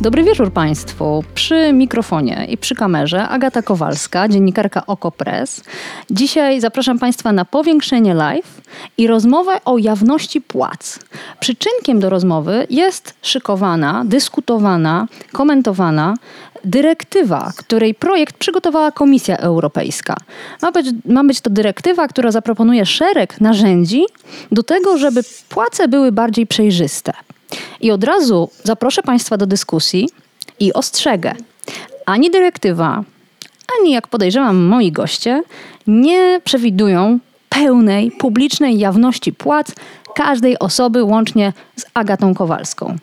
Dobry wieczór Państwu. Przy mikrofonie i przy kamerze Agata Kowalska, dziennikarka OKO.press. Dzisiaj zapraszam Państwa na powiększenie live i rozmowę o jawności płac. Przyczynkiem do rozmowy jest szykowana, dyskutowana, komentowana dyrektywa, której projekt przygotowała Komisja Europejska. Ma być, ma być to dyrektywa, która zaproponuje szereg narzędzi do tego, żeby płace były bardziej przejrzyste. I od razu zaproszę Państwa do dyskusji i ostrzegę. Ani dyrektywa, ani jak podejrzewam moi goście, nie przewidują pełnej, publicznej jawności płac każdej osoby, łącznie z Agatą Kowalską.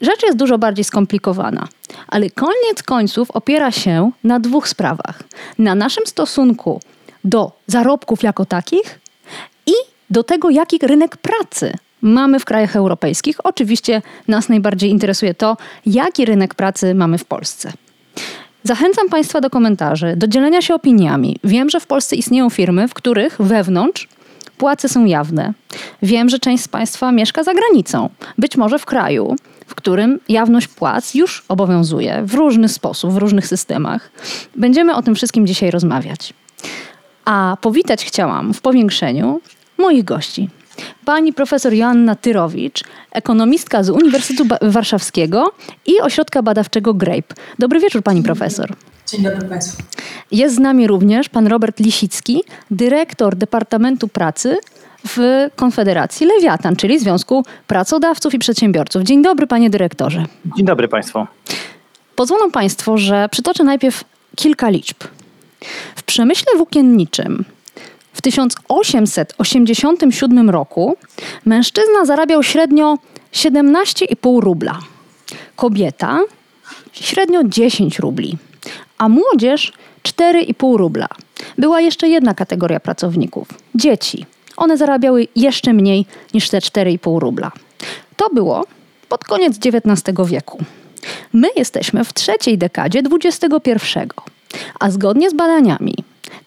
Rzecz jest dużo bardziej skomplikowana, ale koniec końców opiera się na dwóch sprawach: na naszym stosunku do zarobków jako takich i do tego, jaki rynek pracy mamy w krajach europejskich. Oczywiście nas najbardziej interesuje to, jaki rynek pracy mamy w Polsce. Zachęcam Państwa do komentarzy, do dzielenia się opiniami. Wiem, że w Polsce istnieją firmy, w których wewnątrz płace są jawne. Wiem, że część z Państwa mieszka za granicą, być może w kraju, w którym jawność płac już obowiązuje w różny sposób, w różnych systemach. Będziemy o tym wszystkim dzisiaj rozmawiać. A powitać chciałam w powiększeniu moich gości. Pani profesor Joanna Tyrowicz, ekonomistka z Uniwersytetu Warszawskiego i Ośrodka Badawczego GRAPE. Dobry wieczór, pani profesor. Dzień dobry Państwu. Jest z nami również pan Robert Lisicki, dyrektor Departamentu Pracy w Konfederacji Lewiatan, czyli Związku Pracodawców i Przedsiębiorców. Dzień dobry, panie dyrektorze. Dzień dobry Państwu. Pozwolą Państwo, że przytoczę najpierw kilka liczb. W przemyśle włókienniczym w 1887 roku mężczyzna zarabiał średnio 17,5 rubla, kobieta średnio 10 rubli, a młodzież 4,5 rubla. Była jeszcze jedna kategoria pracowników dzieci. One zarabiały jeszcze mniej niż te 4,5 rubla. To było pod koniec XIX wieku. My jesteśmy w trzeciej dekadzie XXI, a zgodnie z badaniami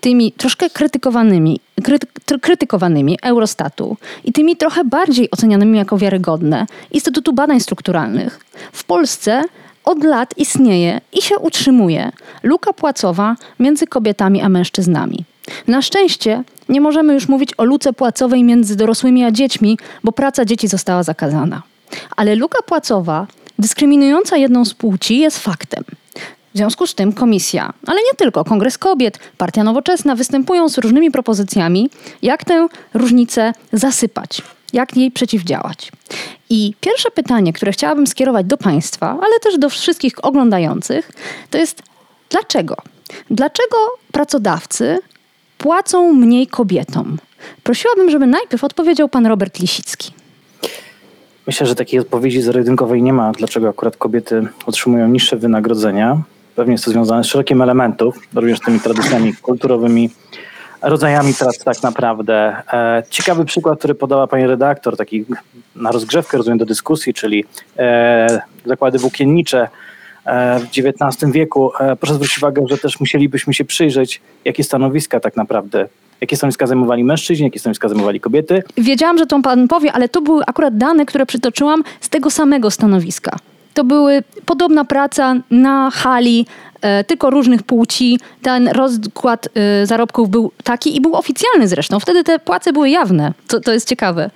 tymi troszkę krytykowanymi, kryty, krytykowanymi Eurostatu i tymi trochę bardziej ocenianymi jako wiarygodne Instytutu Badań Strukturalnych, w Polsce od lat istnieje i się utrzymuje luka płacowa między kobietami a mężczyznami. Na szczęście nie możemy już mówić o luce płacowej między dorosłymi a dziećmi, bo praca dzieci została zakazana. Ale luka płacowa dyskryminująca jedną z płci jest faktem. W związku z tym komisja, ale nie tylko, Kongres Kobiet, Partia Nowoczesna występują z różnymi propozycjami, jak tę różnicę zasypać, jak jej przeciwdziałać. I pierwsze pytanie, które chciałabym skierować do Państwa, ale też do wszystkich oglądających, to jest dlaczego? Dlaczego pracodawcy płacą mniej kobietom? Prosiłabym, żeby najpierw odpowiedział pan Robert Lisicki. Myślę, że takiej odpowiedzi zero-jedynkowej nie ma, dlaczego akurat kobiety otrzymują niższe wynagrodzenia. Pewnie jest to związane z szerokim elementów, również tymi tradycjami kulturowymi, rodzajami prac tak naprawdę. E, ciekawy przykład, który podała pani redaktor, taki na rozgrzewkę, rozumiem, do dyskusji, czyli e, zakłady włókiennicze w XIX wieku. Proszę zwrócić uwagę, że też musielibyśmy się przyjrzeć, jakie stanowiska tak naprawdę Jakie stanowiska zajmowali mężczyźni, jakie stanowiska zajmowali kobiety? Wiedziałam, że to pan powie, ale to były akurat dane, które przytoczyłam z tego samego stanowiska. To były podobna praca na hali, e, tylko różnych płci. Ten rozkład e, zarobków był taki i był oficjalny zresztą. Wtedy te płace były jawne. To, to jest ciekawe.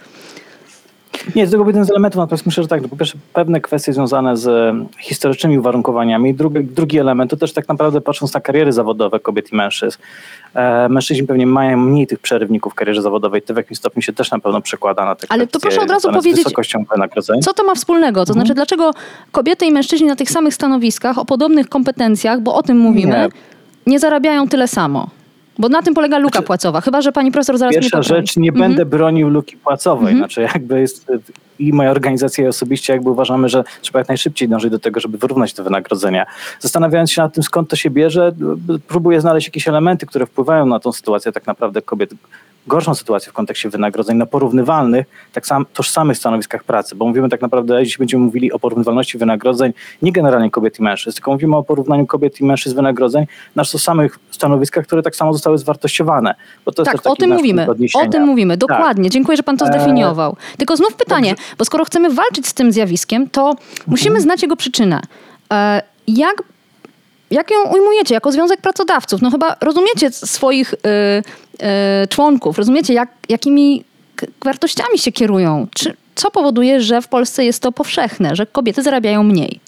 Nie, to tylko jeden z elementów, natomiast myślę, że tak, no po pierwsze pewne kwestie związane z historycznymi uwarunkowaniami, drugi, drugi element to też tak naprawdę patrząc na kariery zawodowe kobiet i mężczyzn. E, mężczyźni pewnie mają mniej tych przerywników w karierze zawodowej, to w jakimś stopniu się też na pewno przekłada na te Ale to proszę od razu powiedzieć, co to ma wspólnego? To mhm. znaczy, dlaczego kobiety i mężczyźni na tych samych stanowiskach, o podobnych kompetencjach, bo o tym mówimy, nie, nie zarabiają tyle samo? Bo na tym polega luka znaczy, płacowa, chyba że pani profesor zaraz Pierwsza rzecz, nie mhm. będę bronił luki płacowej. Mhm. Znaczy jakby jest i moja organizacja i osobiście jakby uważamy, że trzeba jak najszybciej dążyć do tego, żeby wyrównać te wynagrodzenia. Zastanawiając się nad tym, skąd to się bierze, próbuję znaleźć jakieś elementy, które wpływają na tą sytuację tak naprawdę kobiet gorszą sytuację w kontekście wynagrodzeń na porównywalnych, tak sam, tożsamych stanowiskach pracy, bo mówimy tak naprawdę, jeśli będziemy mówili o porównywalności wynagrodzeń, nie generalnie kobiet i mężczyzn, tylko mówimy o porównaniu kobiet i mężczyzn wynagrodzeń na tożsamych stanowiskach, które tak samo zostały zwartościowane. Bo to tak, o tym mówimy, o tym mówimy, dokładnie. Tak. Dziękuję, że pan to e, zdefiniował. Tylko znów pytanie, Dobrze. bo skoro chcemy walczyć z tym zjawiskiem, to mhm. musimy znać jego przyczynę. E, jak jak ją ujmujecie jako związek pracodawców? No chyba rozumiecie swoich y, y, członków, rozumiecie jak, jakimi wartościami się kierują. Czy, co powoduje, że w Polsce jest to powszechne, że kobiety zarabiają mniej?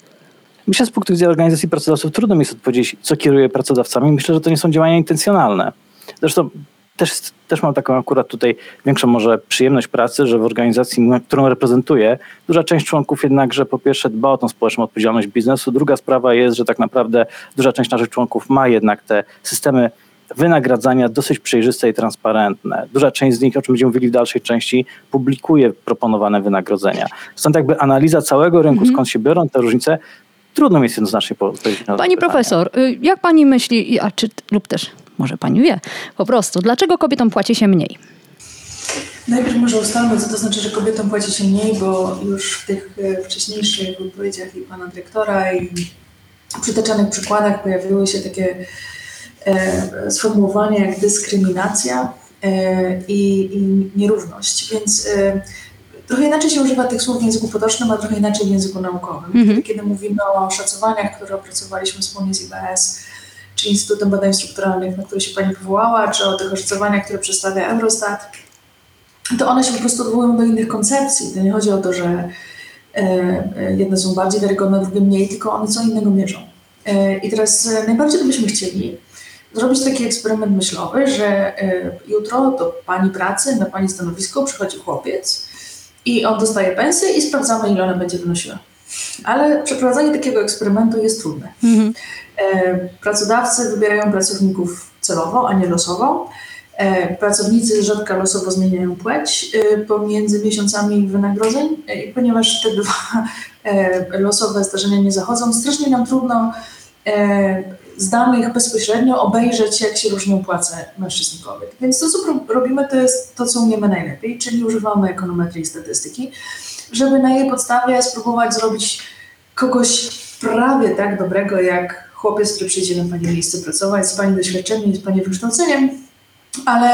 Myślę, z punktu widzenia organizacji pracodawców trudno mi jest odpowiedzieć, co kieruje pracodawcami. Myślę, że to nie są działania intencjonalne. Zresztą też, też mam taką akurat tutaj większą może przyjemność pracy, że w organizacji, którą reprezentuję, duża część członków jednakże po pierwsze dba o tą społeczną odpowiedzialność biznesu. Druga sprawa jest, że tak naprawdę duża część naszych członków ma jednak te systemy wynagradzania dosyć przejrzyste i transparentne. Duża część z nich, o czym będziemy mówili w dalszej części, publikuje proponowane wynagrodzenia. Stąd jakby analiza całego rynku, mm -hmm. skąd się biorą te różnice, trudno mi jest jednoznacznie powiedzieć. Pani profesor, y, jak pani myśli, a czy, lub też może pani wie, po prostu, dlaczego kobietom płaci się mniej? Najpierw może ustalmy, co to znaczy, że kobietom płaci się mniej, bo już w tych e, wcześniejszych wypowiedziach i pana dyrektora i przytaczanych przykładach pojawiły się takie e, sformułowania jak dyskryminacja e, i, i, nierówność. Więc e, trochę inaczej się używa tych słów w języku potocznym, a trochę inaczej w języku naukowym. Mhm. Kiedy mówimy o szacowaniach, które opracowaliśmy wspólnie z IBS, czy Instytutem Badań Strukturalnych, na który się Pani powołała, czy o tych oszacowaniach, które przedstawia Eurostat, to one się po prostu odwołują do innych koncepcji. To nie chodzi o to, że e, e, jedne są bardziej wiarygodne, drugie mniej, tylko one co innego mierzą. E, I teraz najbardziej byśmy chcieli zrobić taki eksperyment myślowy, że jutro do Pani pracy, na Pani stanowisko przychodzi chłopiec i on dostaje pensję i sprawdzamy, ile ona będzie wynosiła. Ale przeprowadzanie takiego eksperymentu jest trudne. Mhm. E, pracodawcy wybierają pracowników celowo, a nie losowo. E, pracownicy rzadko losowo zmieniają płeć e, pomiędzy miesiącami wynagrodzeń, ponieważ te dwa losowe zdarzenia nie zachodzą. Strasznie nam trudno z danych bezpośrednio obejrzeć, jak się różnią płace mężczyzn i kobiet. Więc to, co robimy, to jest to, co umiemy najlepiej, czyli używamy ekonometrii i statystyki, żeby na jej podstawie spróbować zrobić kogoś prawie tak dobrego jak chłopiec, który przyjdzie na Pani miejsce pracować, z Pani doświadczeniem, z Pani wykształceniem, ale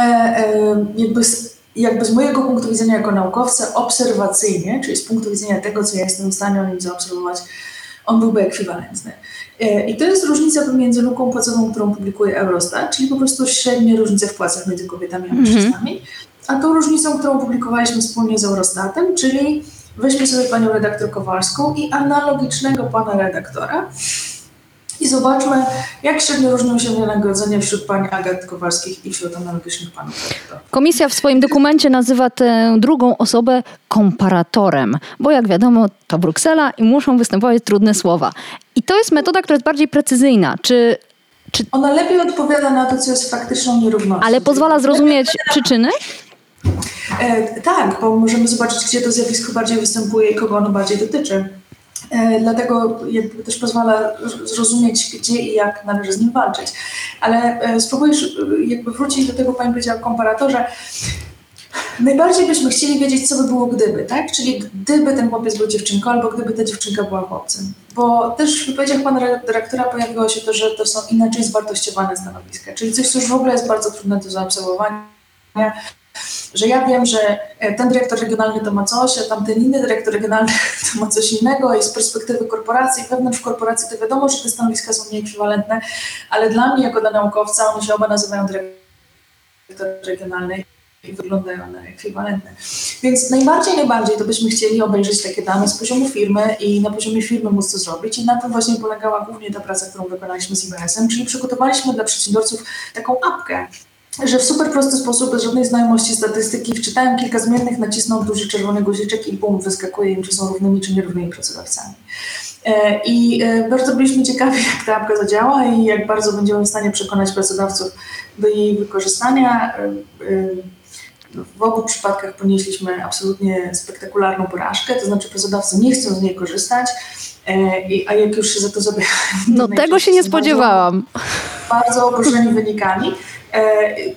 jakby z, jakby z mojego punktu widzenia jako naukowca obserwacyjnie, czyli z punktu widzenia tego, co ja jestem w stanie o nim zaobserwować, on byłby ekwiwalentny. E, I to jest różnica pomiędzy luką płacową, którą publikuje Eurostat, czyli po prostu średnie różnice w płacach między kobietami a mężczyznami, mm -hmm. a tą różnicą, którą publikowaliśmy wspólnie z Eurostatem, czyli weźmy sobie panią redaktor Kowalską i analogicznego pana redaktora, i zobaczmy, jak średnio różnią się wynagrodzenia wśród pań Agat Kowalskich i wśród analogicznych panów. Komisja w swoim dokumencie nazywa tę drugą osobę komparatorem, bo jak wiadomo, to Bruksela i muszą występować trudne słowa. I to jest metoda, która jest bardziej precyzyjna. Czy czy... Ona lepiej odpowiada na to, co jest faktyczną nierównością. Ale pozwala zrozumieć przyczyny? E, tak, bo możemy zobaczyć, gdzie to zjawisko bardziej występuje i kogo ono bardziej dotyczy. E, dlatego też pozwala zrozumieć, gdzie i jak należy z nim walczyć. Ale e, spróbuję jakby wrócić do tego, Pani powiedziała o komparatorze. Najbardziej byśmy chcieli wiedzieć, co by było gdyby, tak? Czyli gdyby ten chłopiec był dziewczynką, albo gdyby ta dziewczynka była chłopcem. Bo też w wypowiedziach pana dyrektora pojawiło się to, że to są inaczej zwartościowane stanowiska, czyli coś, co już w ogóle jest bardzo trudne do zaobserwowania że ja wiem, że e, ten dyrektor regionalny to ma coś, a tamten inny dyrektor regionalny to ma coś innego i z perspektywy korporacji, wewnątrz korporacji to wiadomo, że te stanowiska są nieekwiwalentne, ale dla mnie jako dla naukowca one się oba nazywają dyrektor regionalny i wyglądają na ekwiwalentne. Więc najbardziej, najbardziej to byśmy chcieli obejrzeć takie dane z poziomu firmy i na poziomie firmy móc to zrobić i na tym właśnie polegała głównie ta praca, którą wykonaliśmy z IBS-em, czyli przygotowaliśmy dla przedsiębiorców taką apkę, że w super prosty sposób, bez żadnej znajomości statystyki, wczytałem kilka zmiennych, nacisnął duży czerwony guziczek i bum, wyskakuje im, czy są równymi, czy nierównymi pracodawcami. E, I e, bardzo byliśmy ciekawi, jak ta apka zadziała i jak bardzo będziemy w stanie przekonać pracodawców do jej wykorzystania. E, w obu przypadkach ponieśliśmy absolutnie spektakularną porażkę, to znaczy pracodawcy nie chcą z niej korzystać, a jak już się za to sobie... No tego się nie spodziewałam. Bardzo, bardzo oburzeni wynikami.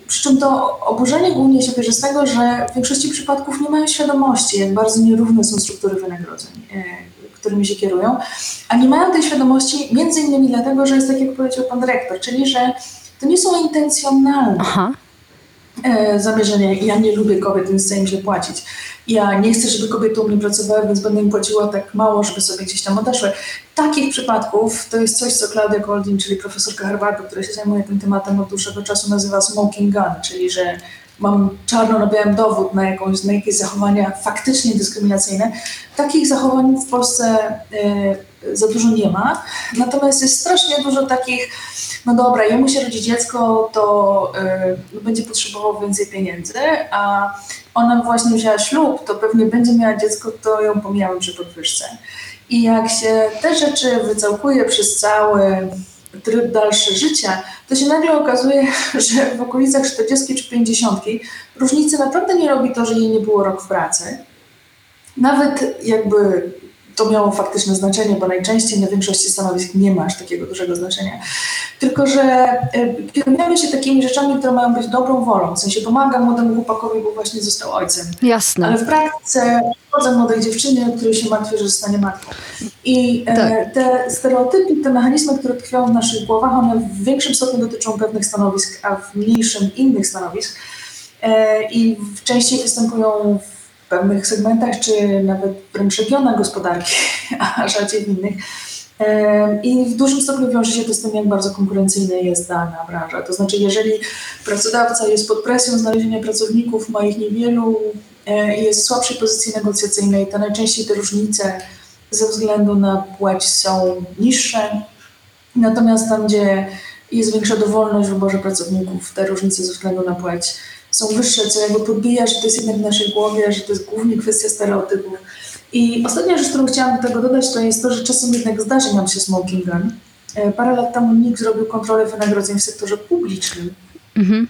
Przy czym to oburzenie głównie się bierze z tego, że w większości przypadków nie mają świadomości, jak bardzo nierówne są struktury wynagrodzeń którymi się kierują, a nie mają tej świadomości między innymi dlatego, że jest tak, jak powiedział pan dyrektor, czyli że to nie są intencjonalne Aha. E, zamierzenia. Ja nie lubię kobiet, więc chcę im źle płacić. Ja nie chcę, żeby kobiety u mnie pracowały, więc będę im płaciła tak mało, żeby sobie gdzieś tam odeszły. Takich przypadków to jest coś, co Claudia Goldin, czyli profesorka Harvardu, która się zajmuje tym tematem od dłuższego czasu, nazywa smoking gun, czyli że mam czarno na białym dowód na, jakąś, na jakieś zachowania faktycznie dyskryminacyjne. Takich zachowań w Polsce y, za dużo nie ma, natomiast jest strasznie dużo takich, no dobra, jemu się rodzi dziecko, to y, będzie potrzebował więcej pieniędzy, a ona właśnie wzięła ślub, to pewnie będzie miała dziecko, to ją pomijamy przy podwyżce. I jak się te rzeczy wycałkuje przez cały tryb dalsze życia, to się nagle okazuje, że w okolicach 40 czy 50 różnicy naprawdę nie robi to, że jej nie było rok w pracy. Nawet jakby to miało faktyczne znaczenie, bo najczęściej na większości stanowisk nie ma aż takiego dużego znaczenia. Tylko, że kierujemy się takimi rzeczami, które mają być dobrą wolą. W sensie pomagam młodemu chłopakowi, bo właśnie został ojcem. Jasne. Ale w praktyce chodzę młodej dziewczyny, której się martwi, że zostanie matką. I e, tak. te stereotypy, te mechanizmy, które tkwią w naszych głowach, one w większym stopniu dotyczą pewnych stanowisk, a w mniejszym innych stanowisk. E, I częściej występują w pewnych segmentach, czy nawet wręcz regionach gospodarki, a rzadziej w innych. I w dużym stopniu wiąże się to z tym, jak bardzo konkurencyjna jest dana branża. To znaczy, jeżeli pracodawca jest pod presją znalezienia pracowników, ma ich niewielu i jest w słabszej pozycji negocjacyjnej, to najczęściej te różnice ze względu na płeć są niższe. Natomiast tam, gdzie jest większa dowolność w wyborze pracowników, te różnice ze względu na płeć są wyższe, co jakby podbija, że to jest jednak w naszej głowie, że to jest głównie kwestia stereotypów. I ostatnia rzecz, którą chciałam do tego dodać, to jest to, że czasem jednak zdarzy nam się smoking gun. E, parę lat temu NIK zrobił kontrolę wynagrodzeń w sektorze publicznym. Mhm.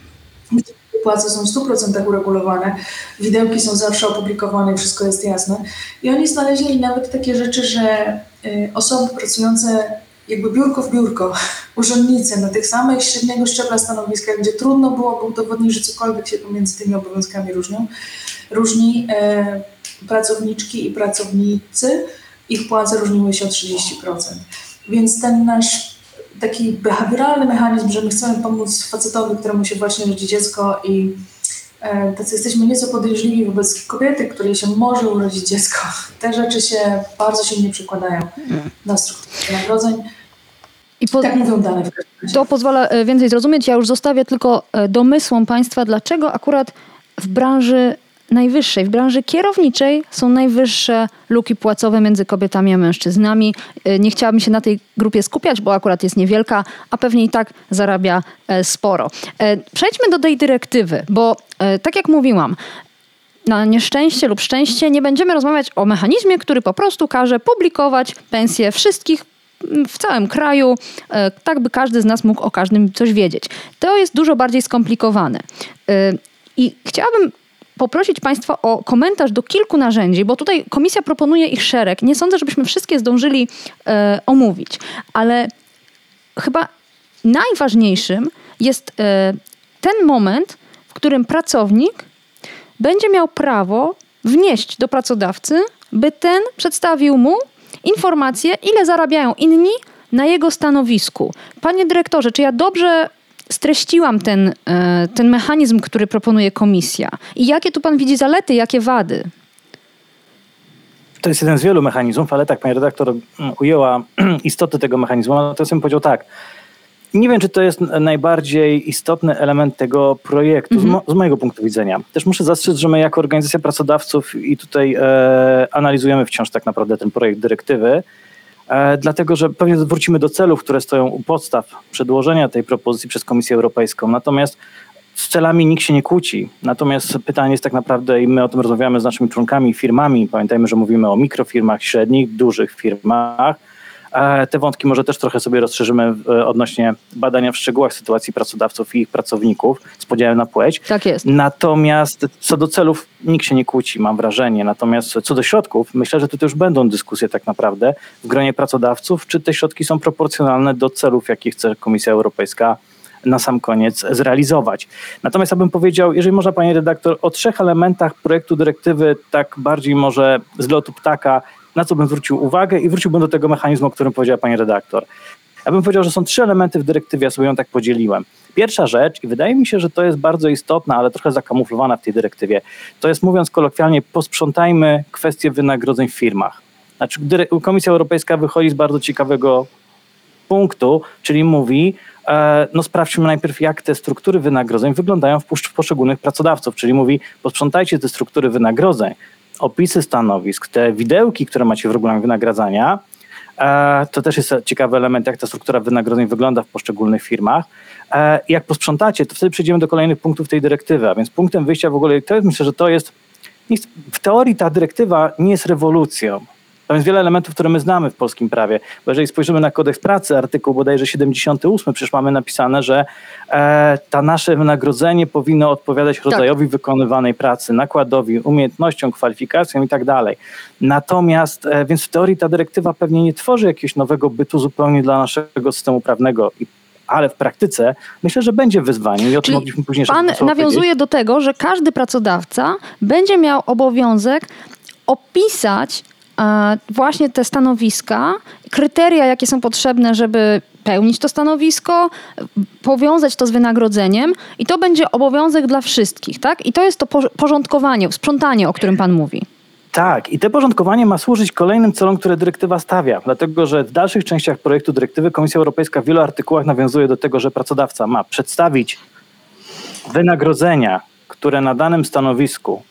Płace są w 100% uregulowane, widełki są zawsze opublikowane, wszystko jest jasne. I oni znaleźli nawet takie rzeczy, że e, osoby pracujące jakby biurko w biurko, urzędnicy na tych samych średniego szczebla stanowiskach, gdzie trudno byłoby udowodnić, że cokolwiek się pomiędzy tymi obowiązkami różnią, różni e, pracowniczki i pracownicy, ich płace różniły się o 30%. Więc ten nasz taki behawioralny mechanizm, że my chcemy pomóc facetowi, któremu się właśnie rodzi dziecko i tacy jesteśmy nieco podejrzliwi wobec kobiety, której się może urodzić dziecko. Te rzeczy się bardzo silnie przekładają na strukturę wynagrodzeń. I po, tak mówią dane To pozwala e, więcej zrozumieć. Ja już zostawię tylko e, domysłom Państwa, dlaczego akurat w branży najwyższej, w branży kierowniczej są najwyższe luki płacowe między kobietami a mężczyznami. E, nie chciałabym się na tej grupie skupiać, bo akurat jest niewielka, a pewnie i tak zarabia sporo. Przejdźmy do tej dyrektywy, bo tak jak mówiłam, na nieszczęście lub szczęście nie będziemy rozmawiać o mechanizmie, który po prostu każe publikować pensje wszystkich w całym kraju, e, tak by każdy z nas mógł o każdym coś wiedzieć. To jest dużo bardziej skomplikowane. E, I chciałabym poprosić Państwa o komentarz do kilku narzędzi, bo tutaj komisja proponuje ich szereg. Nie sądzę, żebyśmy wszystkie zdążyli e, omówić, ale chyba najważniejszym jest e, ten moment, w którym pracownik będzie miał prawo wnieść do pracodawcy, by ten przedstawił mu informacje, ile zarabiają inni na jego stanowisku. Panie dyrektorze, czy ja dobrze streściłam ten, e, ten mechanizm, który proponuje komisja? I jakie tu pan widzi zalety, jakie wady? To jest jeden z wielu mechanizmów, ale tak, pani redaktor mm, ujęła istotę tego mechanizmu. Natomiast bym powiedział tak, nie wiem, czy to jest najbardziej istotny element tego projektu, z, mo z, mojego punktu widzenia. Też muszę zastrzec, że my jako organizacja pracodawców i tutaj e, analizujemy wciąż tak naprawdę ten projekt dyrektywy, dlatego że pewnie wrócimy do celów, które stoją u podstaw przedłożenia tej propozycji przez Komisję Europejską. Natomiast z celami nikt się nie kłóci. Natomiast pytanie jest tak naprawdę, i my o tym rozmawiamy z naszymi członkami, firmami, pamiętajmy, że mówimy o mikrofirmach, średnich, dużych firmach, E, te wątki może też trochę sobie rozszerzymy e, odnośnie badania w szczegółach sytuacji pracodawców i ich pracowników z podziałem na płeć. Tak jest. Natomiast co do celów nikt się nie kłóci, mam wrażenie. Natomiast co do środków, myślę, że tutaj już będą dyskusje tak naprawdę w gronie pracodawców, czy te środki są proporcjonalne do celów, jakie chce Komisja Europejska na sam koniec zrealizować. Natomiast ja bym powiedział, jeżeli można Pani redaktor, o trzech elementach projektu dyrektywy, tak bardziej może z lotu ptaka, na co bym zwrócił uwagę i wróciłbym do tego mechanizmu, o którym powiedziała Pani redaktor. Ja bym powiedział, że są trzy elementy w dyrektywie, ja sobie ją tak podzieliłem. Pierwsza rzecz, i wydaje mi się, że to jest bardzo istotna, ale trochę zakamuflowana w tej dyrektywie, to jest mówiąc kolokwialnie, posprzątajmy kwestie wynagrodzeń w firmach. Znaczy, Komisja Europejska wychodzi z bardzo ciekawego punktu, czyli mówi, e, no sprawdźmy najpierw, jak te struktury wynagrodzeń wyglądają w poszczególnych pracodawców, czyli mówi, posprzątajcie te struktury wynagrodzeń, opisy stanowisk, te widełki, które macie w regulaminie wynagradzania, e, to też jest ciekawy element, jak ta struktura wynagrodzeń wygląda w poszczególnych firmach. E, jak posprzątacie, to wtedy przejdziemy do kolejnych punktów tej dyrektywy, a więc punktem wyjścia w ogóle, to jest, myślę, że to jest, w teorii ta dyrektywa nie jest rewolucją, tam jest wiele elementów, które my znamy w polskim prawie, bo jeżeli spojrzymy na kodeks pracy, artykuł bodajże 78, przecież mamy napisane, że e, ta nasze wynagrodzenie powinno odpowiadać tak. rodzajowi tak. wykonywanej pracy, nakładowi, umiejętnościom, kwalifikacjom i tak dalej. Natomiast, e, więc w teorii ta dyrektywa pewnie nie tworzy jakiegoś nowego bytu zupełnie dla naszego systemu prawnego ale w praktyce myślę, że będzie wyzwaniem i o tym mogliśmy później Pan nawiązuje do tego, że każdy pracodawca będzie miał obowiązek opisać właśnie te stanowiska, kryteria, jakie są potrzebne, żeby pełnić to stanowisko, powiązać to z wynagrodzeniem i to będzie obowiązek dla wszystkich, tak? I to jest to porządkowanie, sprzątanie, o którym Pan mówi. Tak, i te porządkowanie ma służyć kolejnym celom, które dyrektywa stawia, dlatego że w dalszych częściach projektu dyrektywy Komisja Europejska w wielu artykułach nawiązuje do tego, że pracodawca ma przedstawić wynagrodzenia, które na danym stanowisku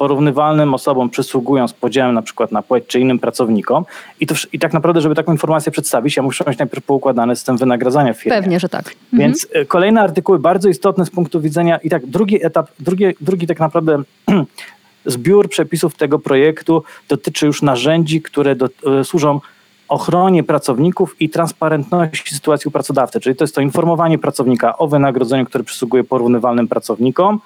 porównywalnym osobom przysługują z podziałem na przykład na płeć czy innym pracownikom i, to, i tak naprawdę, żeby taką informację przedstawić, ja muszę mieć najpierw poukładany system wynagradzania w firmie. Pewnie, że tak. Mhm. Więc mhm. kolejne artykuły bardzo istotne z punktu widzenia i tak drugi etap, drugi, drugi tak naprawdę zbiór przepisów tego projektu dotyczy już narzędzi, które do, e, służą ochronie pracowników i transparentności sytuacji u pracodawcy, czyli to jest to informowanie pracownika o wynagrodzeniu, które przysługuje porównywalnym pracownikom,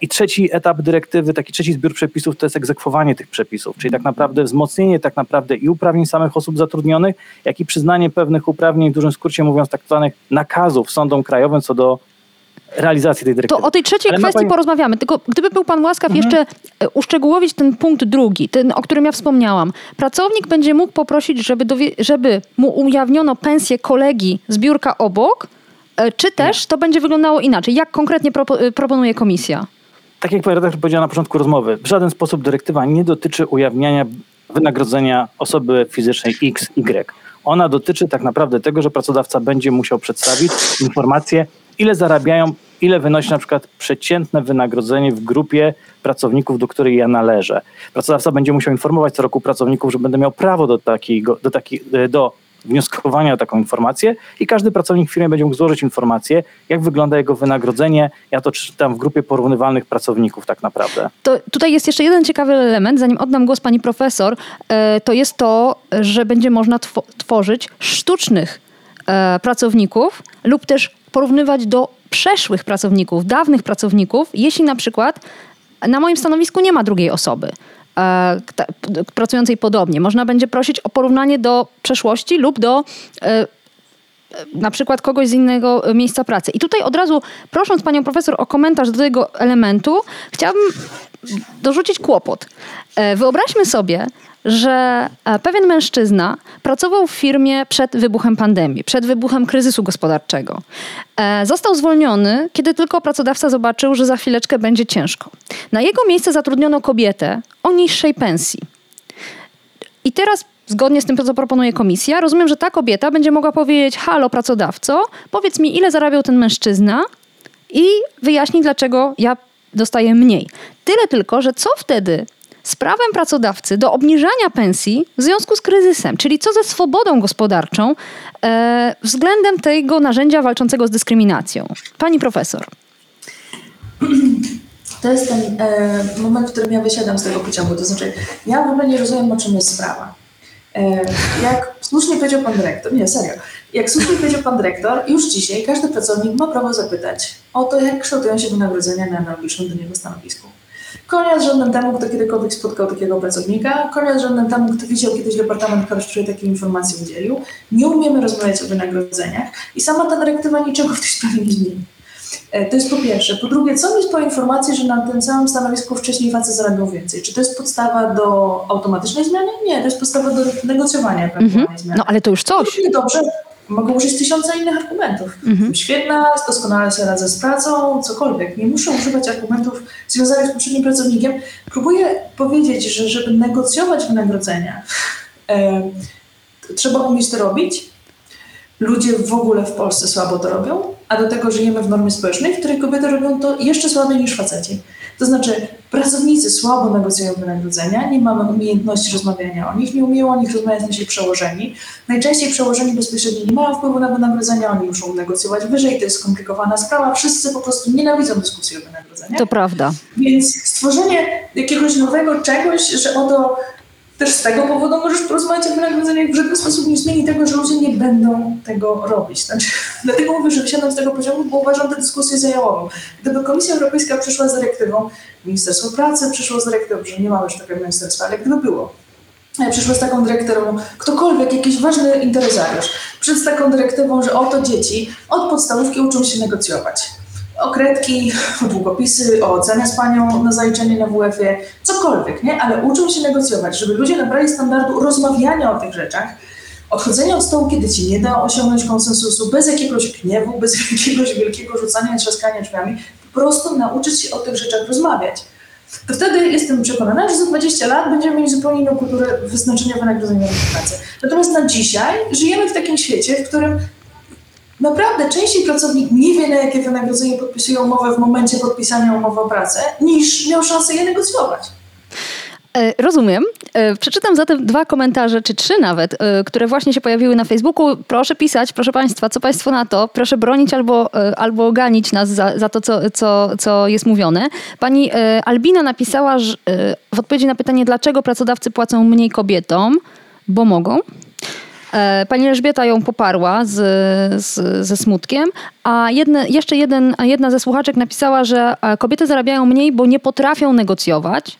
I trzeci etap dyrektywy, taki trzeci zbiór przepisów to jest egzekwowanie tych przepisów, czyli tak naprawdę wzmocnienie tak naprawdę i uprawnień samych osób zatrudnionych, jak i przyznanie pewnych uprawnień, w dużym skrócie mówiąc tak zwanych nakazów sądom krajowym co do realizacji tej dyrektywy. To o tej trzeciej Ale kwestii pani... porozmawiamy, tylko gdyby był Pan łaskaw mhm. jeszcze e, uszczegółowić ten punkt drugi, ten, o którym ja wspomniałam. Pracownik będzie mógł poprosić, żeby, dowie... żeby mu ujawniono pensję kolegi z biurka obok, E, czy też to będzie wyglądało inaczej? Jak konkretnie propo- e, proponuje komisja? Tak jak redaktor powiedziała na początku rozmowy, w żaden sposób dyrektywa nie dotyczy ujawniania wynagrodzenia osoby fizycznej X, Y. Ona dotyczy tak naprawdę tego, że pracodawca będzie musiał przedstawić informację, ile zarabiają, ile wynosi na przykład przeciętne wynagrodzenie w grupie pracowników, do której ja należę. Pracodawca będzie musiał informować co roku pracowników, że będę miał prawo do, takiego, do, taki, e, do wnioskowania o taką informację i każdy pracownik w firmie będzie mógł złożyć informację, jak wygląda jego wynagrodzenie. Ja to czytam w grupie porównywalnych pracowników tak naprawdę. To tutaj jest jeszcze jeden ciekawy element, zanim oddam głos pani profesor, e, to jest to, że będzie można tworzyć sztucznych e, pracowników lub też porównywać do przeszłych pracowników, dawnych pracowników, jeśli na przykład na moim stanowisku nie ma drugiej osoby. E, pracującej podobnie. Można będzie prosić o porównanie do przeszłości lub do e, na przykład kogoś z innego miejsca pracy. I tutaj od razu, prosząc panią profesor o komentarz do tego elementu, chciałabym dorzucić kłopot. E, wyobraźmy sobie, że pewien mężczyzna pracował w firmie przed wybuchem pandemii, przed wybuchem kryzysu gospodarczego. Został zwolniony, kiedy tylko pracodawca zobaczył, że za chwileczkę będzie ciężko. Na jego miejsce zatrudniono kobietę o niższej pensji. I teraz zgodnie z tym, co proponuje komisja, rozumiem, że ta kobieta będzie mogła powiedzieć: Halo, pracodawco, powiedz mi, ile zarabiał ten mężczyzna i wyjaśnij, dlaczego ja dostaję mniej. Tyle tylko, że co wtedy z prawem pracodawcy do obniżania pensji w związku z kryzysem, czyli co ze swobodą gospodarczą e, względem tego narzędzia walczącego z dyskryminacją. Pani profesor. To jest ten e, moment, w którym ja wysiadam z tego pociągu. To znaczy, ja w ogóle nie rozumiem, o czym jest sprawa. Jak słusznie powiedział pan dyrektor, nie serio, jak słusznie powiedział pan dyrektor, już dzisiaj każdy pracownik ma prawo zapytać o to, jak kształtują się wynagrodzenia na analogicznym do niego stanowisku. Konia z żadnym temu, kto kiedykolwiek spotkał takiego pracownika, konia z żadnym temu, kto widział kiedyś Departament Kadr, który takiej informacji udzielił. Nie umiemy rozmawiać o wynagrodzeniach i sama ta dyrektywa niczego w tej sprawie nie zmieni. E, to jest po pierwsze. Po drugie, co mi po informacji, że na tym samym stanowisku wcześniej facet zarabiał więcej? Czy to jest podstawa do automatycznej zmiany? Nie, to jest podstawa do negocjowania ewentualnej mm -hmm. zmiany. No ale to już coś. Dobrze, Mogę użyć tysiąca innych argumentów. Mhm. Świetna, doskonale sobie radzę z pracą, cokolwiek. Nie muszę używać argumentów związanych z poprzednim pracownikiem. Próbuję powiedzieć, że żeby negocjować wynagrodzenia, e, trzeba umieć to robić. Ludzie w ogóle w Polsce słabo to robią, a do tego żyjemy w normie społecznej, w której kobiety robią to jeszcze słabiej niż faceci. To znaczy, pracownicy słabo negocjują wynagrodzenia, nie mamy umiejętności rozmawiania o nich, nie umieją o nich rozmawiać nasi przełożeni. Najczęściej przełożeni bezpośrednio nie mają wpływu na wynagrodzenia, oni muszą negocjować wyżej, to jest skomplikowana sprawa, wszyscy po prostu nienawidzą dyskusji o wynagrodzeniach. To prawda. Więc stworzenie jakiegoś nowego czegoś, że oto też z tego powodu możesz porozmawiać o wynagrodzeniach w żaden sposób nie zmieni tego, że ludzie nie będą tego robić. Znaczy, dlatego mówię, że wysiadam z tego poziomu, bo uważam tę dyskusję za jałową. Gdyby Komisja Europejska przyszła z dyrektywą, Ministerstwo Pracy przyszło z dyrektywą, że nie mamy już takiego ministerstwa, ale gdyby było, e, przyszło z taką dyrektywą, ktokolwiek, jakiś ważny interesariusz, przyszedł z taką dyrektywą, że oto dzieci od podstawówki uczą się negocjować okredki, długopisy, o ocenę z panią na zaliczenie na WF-ie, cokolwiek, nie? Ale uczą się negocjować, żeby ludzie nabrali standardu rozmawiania o tych rzeczach, odchodzenia od stołu, kiedy ci nie da osiągnąć konsensusu, bez jakiegoś gniewu, bez jakiegoś wielkiego rzucania i trzaskania drzwiami, po prostu nauczyć się o tych rzeczach rozmawiać. To wtedy jestem przekonana, że za 20 lat będziemy mieli zupełnie inną kulturę wyznaczenia wynagrodzenia w pracy. Natomiast na dzisiaj żyjemy w takim świecie, w którym naprawdę częściej pracownik nie wie, na jakie wynagrodzenie podpisuje umowę w momencie podpisania umowy o pracę, niż miał szansę je negocjować. E, rozumiem. E, przeczytam zatem dwa komentarze, czy trzy nawet, e, które właśnie się pojawiły na Facebooku. Proszę pisać, proszę Państwa, co Państwo na to. Proszę bronić albo, albo ganić nas za, za to, co, co, co jest mówione. Pani Albina napisała że, w odpowiedzi na pytanie, dlaczego pracodawcy płacą mniej kobietom, bo mogą. E, pani Elżbieta ją poparła z, z, ze smutkiem, a jedne, jeszcze jeden, jedna ze słuchaczek napisała, że e, kobiety zarabiają mniej, bo nie potrafią negocjować.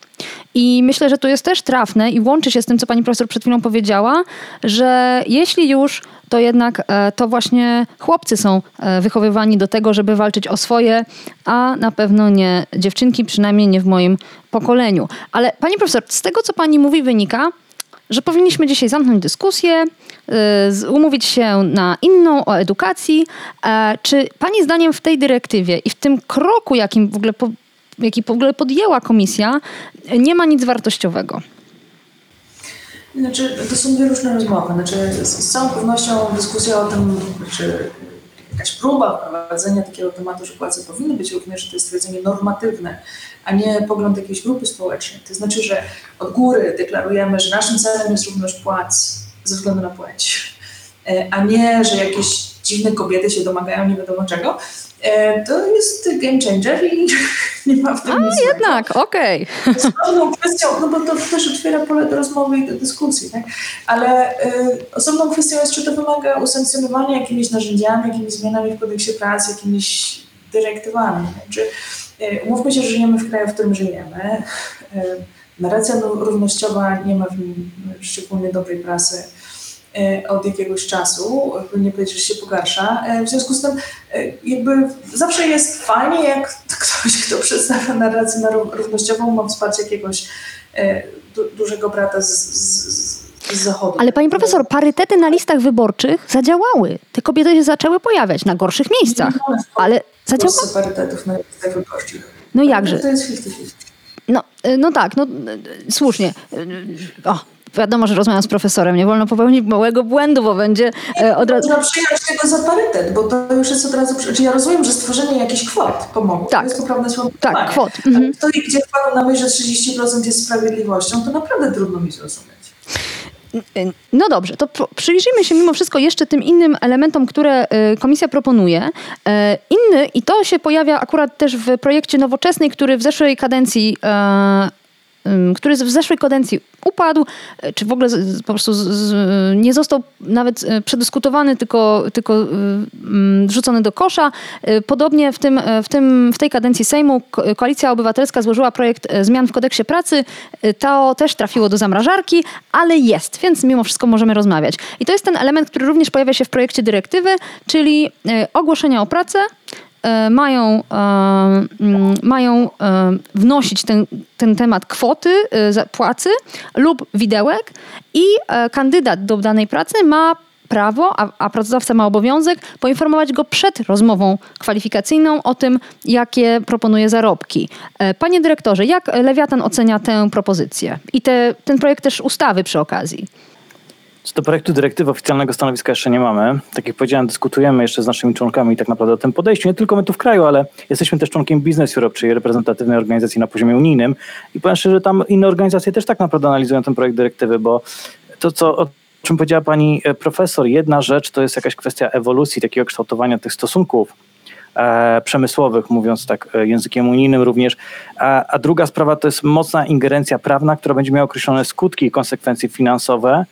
I myślę, że to jest też trafne i łączy się z tym, co pani profesor przed chwilą powiedziała, że jeśli już, to jednak e, to właśnie chłopcy są wychowywani do tego, żeby walczyć o swoje, a na pewno nie dziewczynki, przynajmniej nie w moim pokoleniu. Ale pani profesor, z tego, co pani mówi, wynika, że powinniśmy dzisiaj zamknąć dyskusję, y, umówić się na inną o edukacji. E, czy Pani zdaniem w tej dyrektywie i w tym kroku, jakim w ogóle, jaki w ogóle podjęła komisja, nie ma nic wartościowego? Znaczy, to są dwie różne rozmowy. Znaczy, z, z całą pewnością dyskusja o tym, czy jakaś próba wprowadzenia takiego tematu, że płace powinny być również, to jest stwierdzenie normatywne, a nie pogląd jakiejś grupy społecznej. To znaczy, że od góry deklarujemy, że naszym celem jest równość płac ze względu na płeć, e, a nie, że jakieś dziwne kobiety się domagają nie wiadomo czego. E, to jest game changer i nie ma w tym A, nic jednak, okej. Okay. Osobną kwestią, no bo to też otwiera pole do rozmowy i do dyskusji, tak? ale y, osobną kwestią jest, czy to wymaga usankcjonowania jakimiś narzędziami, jakimiś zmianami w kodeksie pracy, jakimiś dyrektywami. Czy, y, umówmy się, że żyjemy w kraju, w którym żyjemy. Y, narracja równościowa nie ma w nim szczególnie dobrej prasy E, od jakiegoś czasu, nie powiedzieć, że się pogarsza. E, w związku z tym e, jakby zawsze jest fajnie, jak ktoś, kto przedstawia narrację równościową, ma wsparcie jakiegoś du dużego brata z, z, z zachodu. Ale pani profesor, parytety na listach wyborczych zadziałały. Te kobiety się zaczęły pojawiać na gorszych miejscach, ale zadziałały. parytetów na listach wyborczych. No jakże? To jest 50-50. No, no tak, no słusznie. O, wiadomo, że rozmawiam z profesorem, nie wolno popełnić małego błędu, bo będzie e, od razu... Można przyjąć tego za parytet, bo to już jest od razu... Czy ja rozumiem, że stworzenie jakichś kwot pomogło. Tak. To jest poprawne słowo. Tak, kwot. Mhm. Ale gdzie wpadł na myśl, że 30% jest sprawiedliwością, to naprawdę trudno mi zrozumieć. No dobrze, to przyjrzyjmy się mimo wszystko jeszcze tym innym elementom, które e, komisja proponuje. E, inny, i to się pojawia akurat też w projekcie nowoczesnej, który w zeszłej kadencji który w zeszłej kadencji upadł, czy w ogóle po prostu nie został nawet przedyskutowany, tylko, tylko rzucony do kosza. Podobnie w, tym, w, tym, w tej kadencji Sejmu Koalicja Obywatelska złożyła projekt zmian w kodeksie pracy. To też trafiło do zamrażarki, ale jest, więc mimo wszystko możemy rozmawiać. I to jest ten element, który również pojawia się w projekcie dyrektywy, czyli ogłoszenia o pracę, E, mają, e, mm, mają e, wnosić ten, ten temat kwoty płacy lub widełek i kandydat do danej pracy ma prawo, a, a, pracodawca ma obowiązek poinformować go przed rozmową kwalifikacyjną o tym, jakie proponuje zarobki. Panie dyrektorze, jak Lewiatan ocenia tę propozycję i te, ten projekt też ustawy przy okazji? Co do projektu dyrektywy oficjalnego stanowiska jeszcze nie mamy. Tak jak powiedziałem, dyskutujemy jeszcze z naszymi członkami tak naprawdę o tym podejściu. Nie tylko my tu w kraju, ale jesteśmy też członkiem Business Europe, czyli reprezentatywnej organizacji na poziomie unijnym. I powiem szczerze, że tam inne organizacje też tak naprawdę analizują ten projekt dyrektywy, bo to, co, o czym powiedziała pani e, profesor, jedna rzecz to jest jakaś kwestia ewolucji, takiego kształtowania tych stosunków e, przemysłowych, mówiąc tak e, językiem unijnym również. A, a druga sprawa to jest mocna ingerencja prawna, która będzie miała określone skutki i konsekwencje finansowe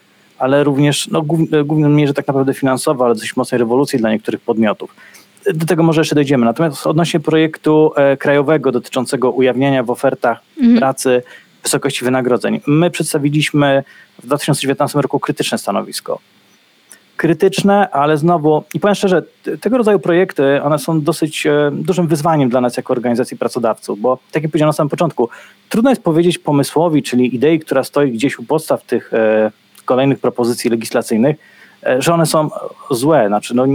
ale również no, w głównej mierze tak naprawdę finansowa, ale dość mocnej rewolucji dla niektórych podmiotów. Do tego może jeszcze dojdziemy. Natomiast odnośnie projektu e, krajowego dotyczącego ujawniania w ofertach mhm. pracy wysokości wynagrodzeń, my przedstawiliśmy w 2019 roku krytyczne stanowisko. Krytyczne, ale znowu, i powiem szczerze, tego rodzaju projekty, one są dosyć e, dużym wyzwaniem dla nas jako organizacji pracodawców, bo tak jak powiedziałem na samym początku, trudno jest powiedzieć pomysłowi, czyli idei, która stoi gdzieś u podstaw tych e, kolejnych propozycji legislacyjnych, e, że one są złe. Znaczy, no,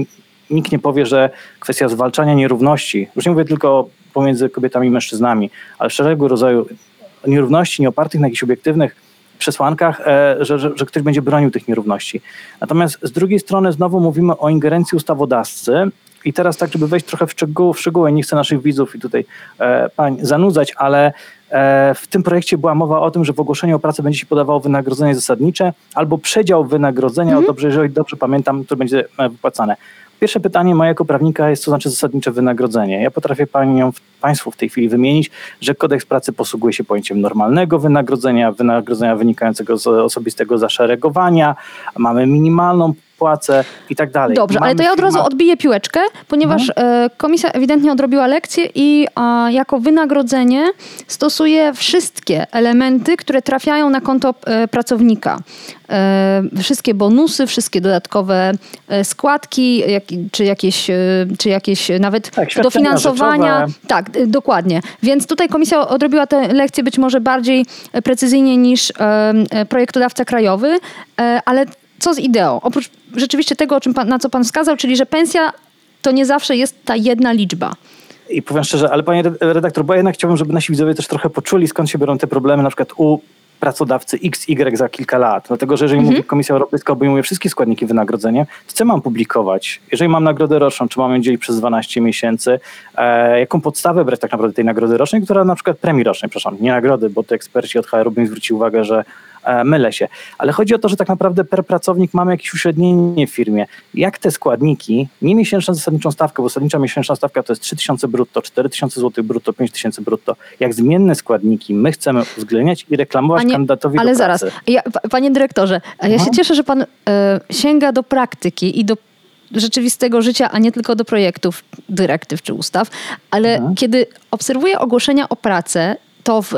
nikt nie powie, że kwestia zwalczania nierówności, już nie mówię tylko pomiędzy kobietami i mężczyznami, ale szeregu rodzaju nierówności nieopartych na jakichś obiektywnych przesłankach, e, że, że, że, ktoś będzie bronił tych nierówności. Natomiast z drugiej strony znowu mówimy o ingerencji ustawodawcy i teraz tak, żeby wejść trochę w szczegóły, w szczegóły nie chcę naszych widzów i tutaj e, pań zanudzać, ale E, w tym projekcie była mowa o tym, że w ogłoszeniu o pracę będzie się podawało wynagrodzenie zasadnicze albo przedział wynagrodzenia, mhm. dobrze, jeżeli dobrze pamiętam, które będzie e, wypłacane. Pierwsze pytanie moje jako prawnika jest, co znaczy zasadnicze wynagrodzenie. Ja potrafię panią, Państwu w tej chwili wymienić, że kodeks pracy posługuje się pojęciem normalnego wynagrodzenia, wynagrodzenia wynikającego z osobistego zaszeregowania, mamy minimalną płacę i tak dalej. Dobrze, ale to ja od razu odbiję piłeczkę, ponieważ mhm. komisja ewidentnie odrobiła lekcję i jako wynagrodzenie stosuje wszystkie elementy, które trafiają na konto e, pracownika. E, wszystkie bonusy, wszystkie dodatkowe e, składki, czy jakieś, czy jakieś nawet tak, dofinansowania. Tak, dokładnie. Więc tutaj komisja odrobiła tę lekcję być może bardziej precyzyjnie niż projektodawca krajowy, ale co z ideą? Oprócz rzeczywiście tego, o czym pan, na co pan wskazał, czyli że pensja to nie zawsze jest ta jedna liczba. I powiem szczerze, ale panie redaktor, bo ja jednak chciałbym, żeby nasi widzowie też trochę poczuli, skąd się biorą te problemy, na przykład u pracodawcy X, Y za kilka lat. Dlatego, że jeżeli mhm. mówi Komisja Europejska obejmuje wszystkie składniki wynagrodzenia, to co mam publikować? Jeżeli mam nagrodę roczną, czy mam ją dzielić przez 12 miesięcy? E, jaką podstawę brać tak naprawdę tej nagrody rocznej, która na przykład premii rocznej, przepraszam, nie nagrody, bo to eksperci od HR-u mi zwrócili uwagę, że mylę się. Ale chodzi o to, że tak naprawdę per pracownik mamy jakieś uśrednienie w firmie. Jak te składniki, nie miesięczną zasadniczą stawkę, bo zasadnicza miesięczna stawka to jest 3000 brutto, 4000 zł brutto, 5000 brutto. Jak zmienne składniki my chcemy uwzględniać i reklamować Panie, kandydatowi ale do pracy. Zaraz, ja, panie dyrektorze, ja mhm. się cieszę, że pan y, sięga do praktyki i do rzeczywistego życia, a nie tylko do projektów, dyrektyw czy ustaw, ale mhm. kiedy obserwuję ogłoszenia o pracę, to w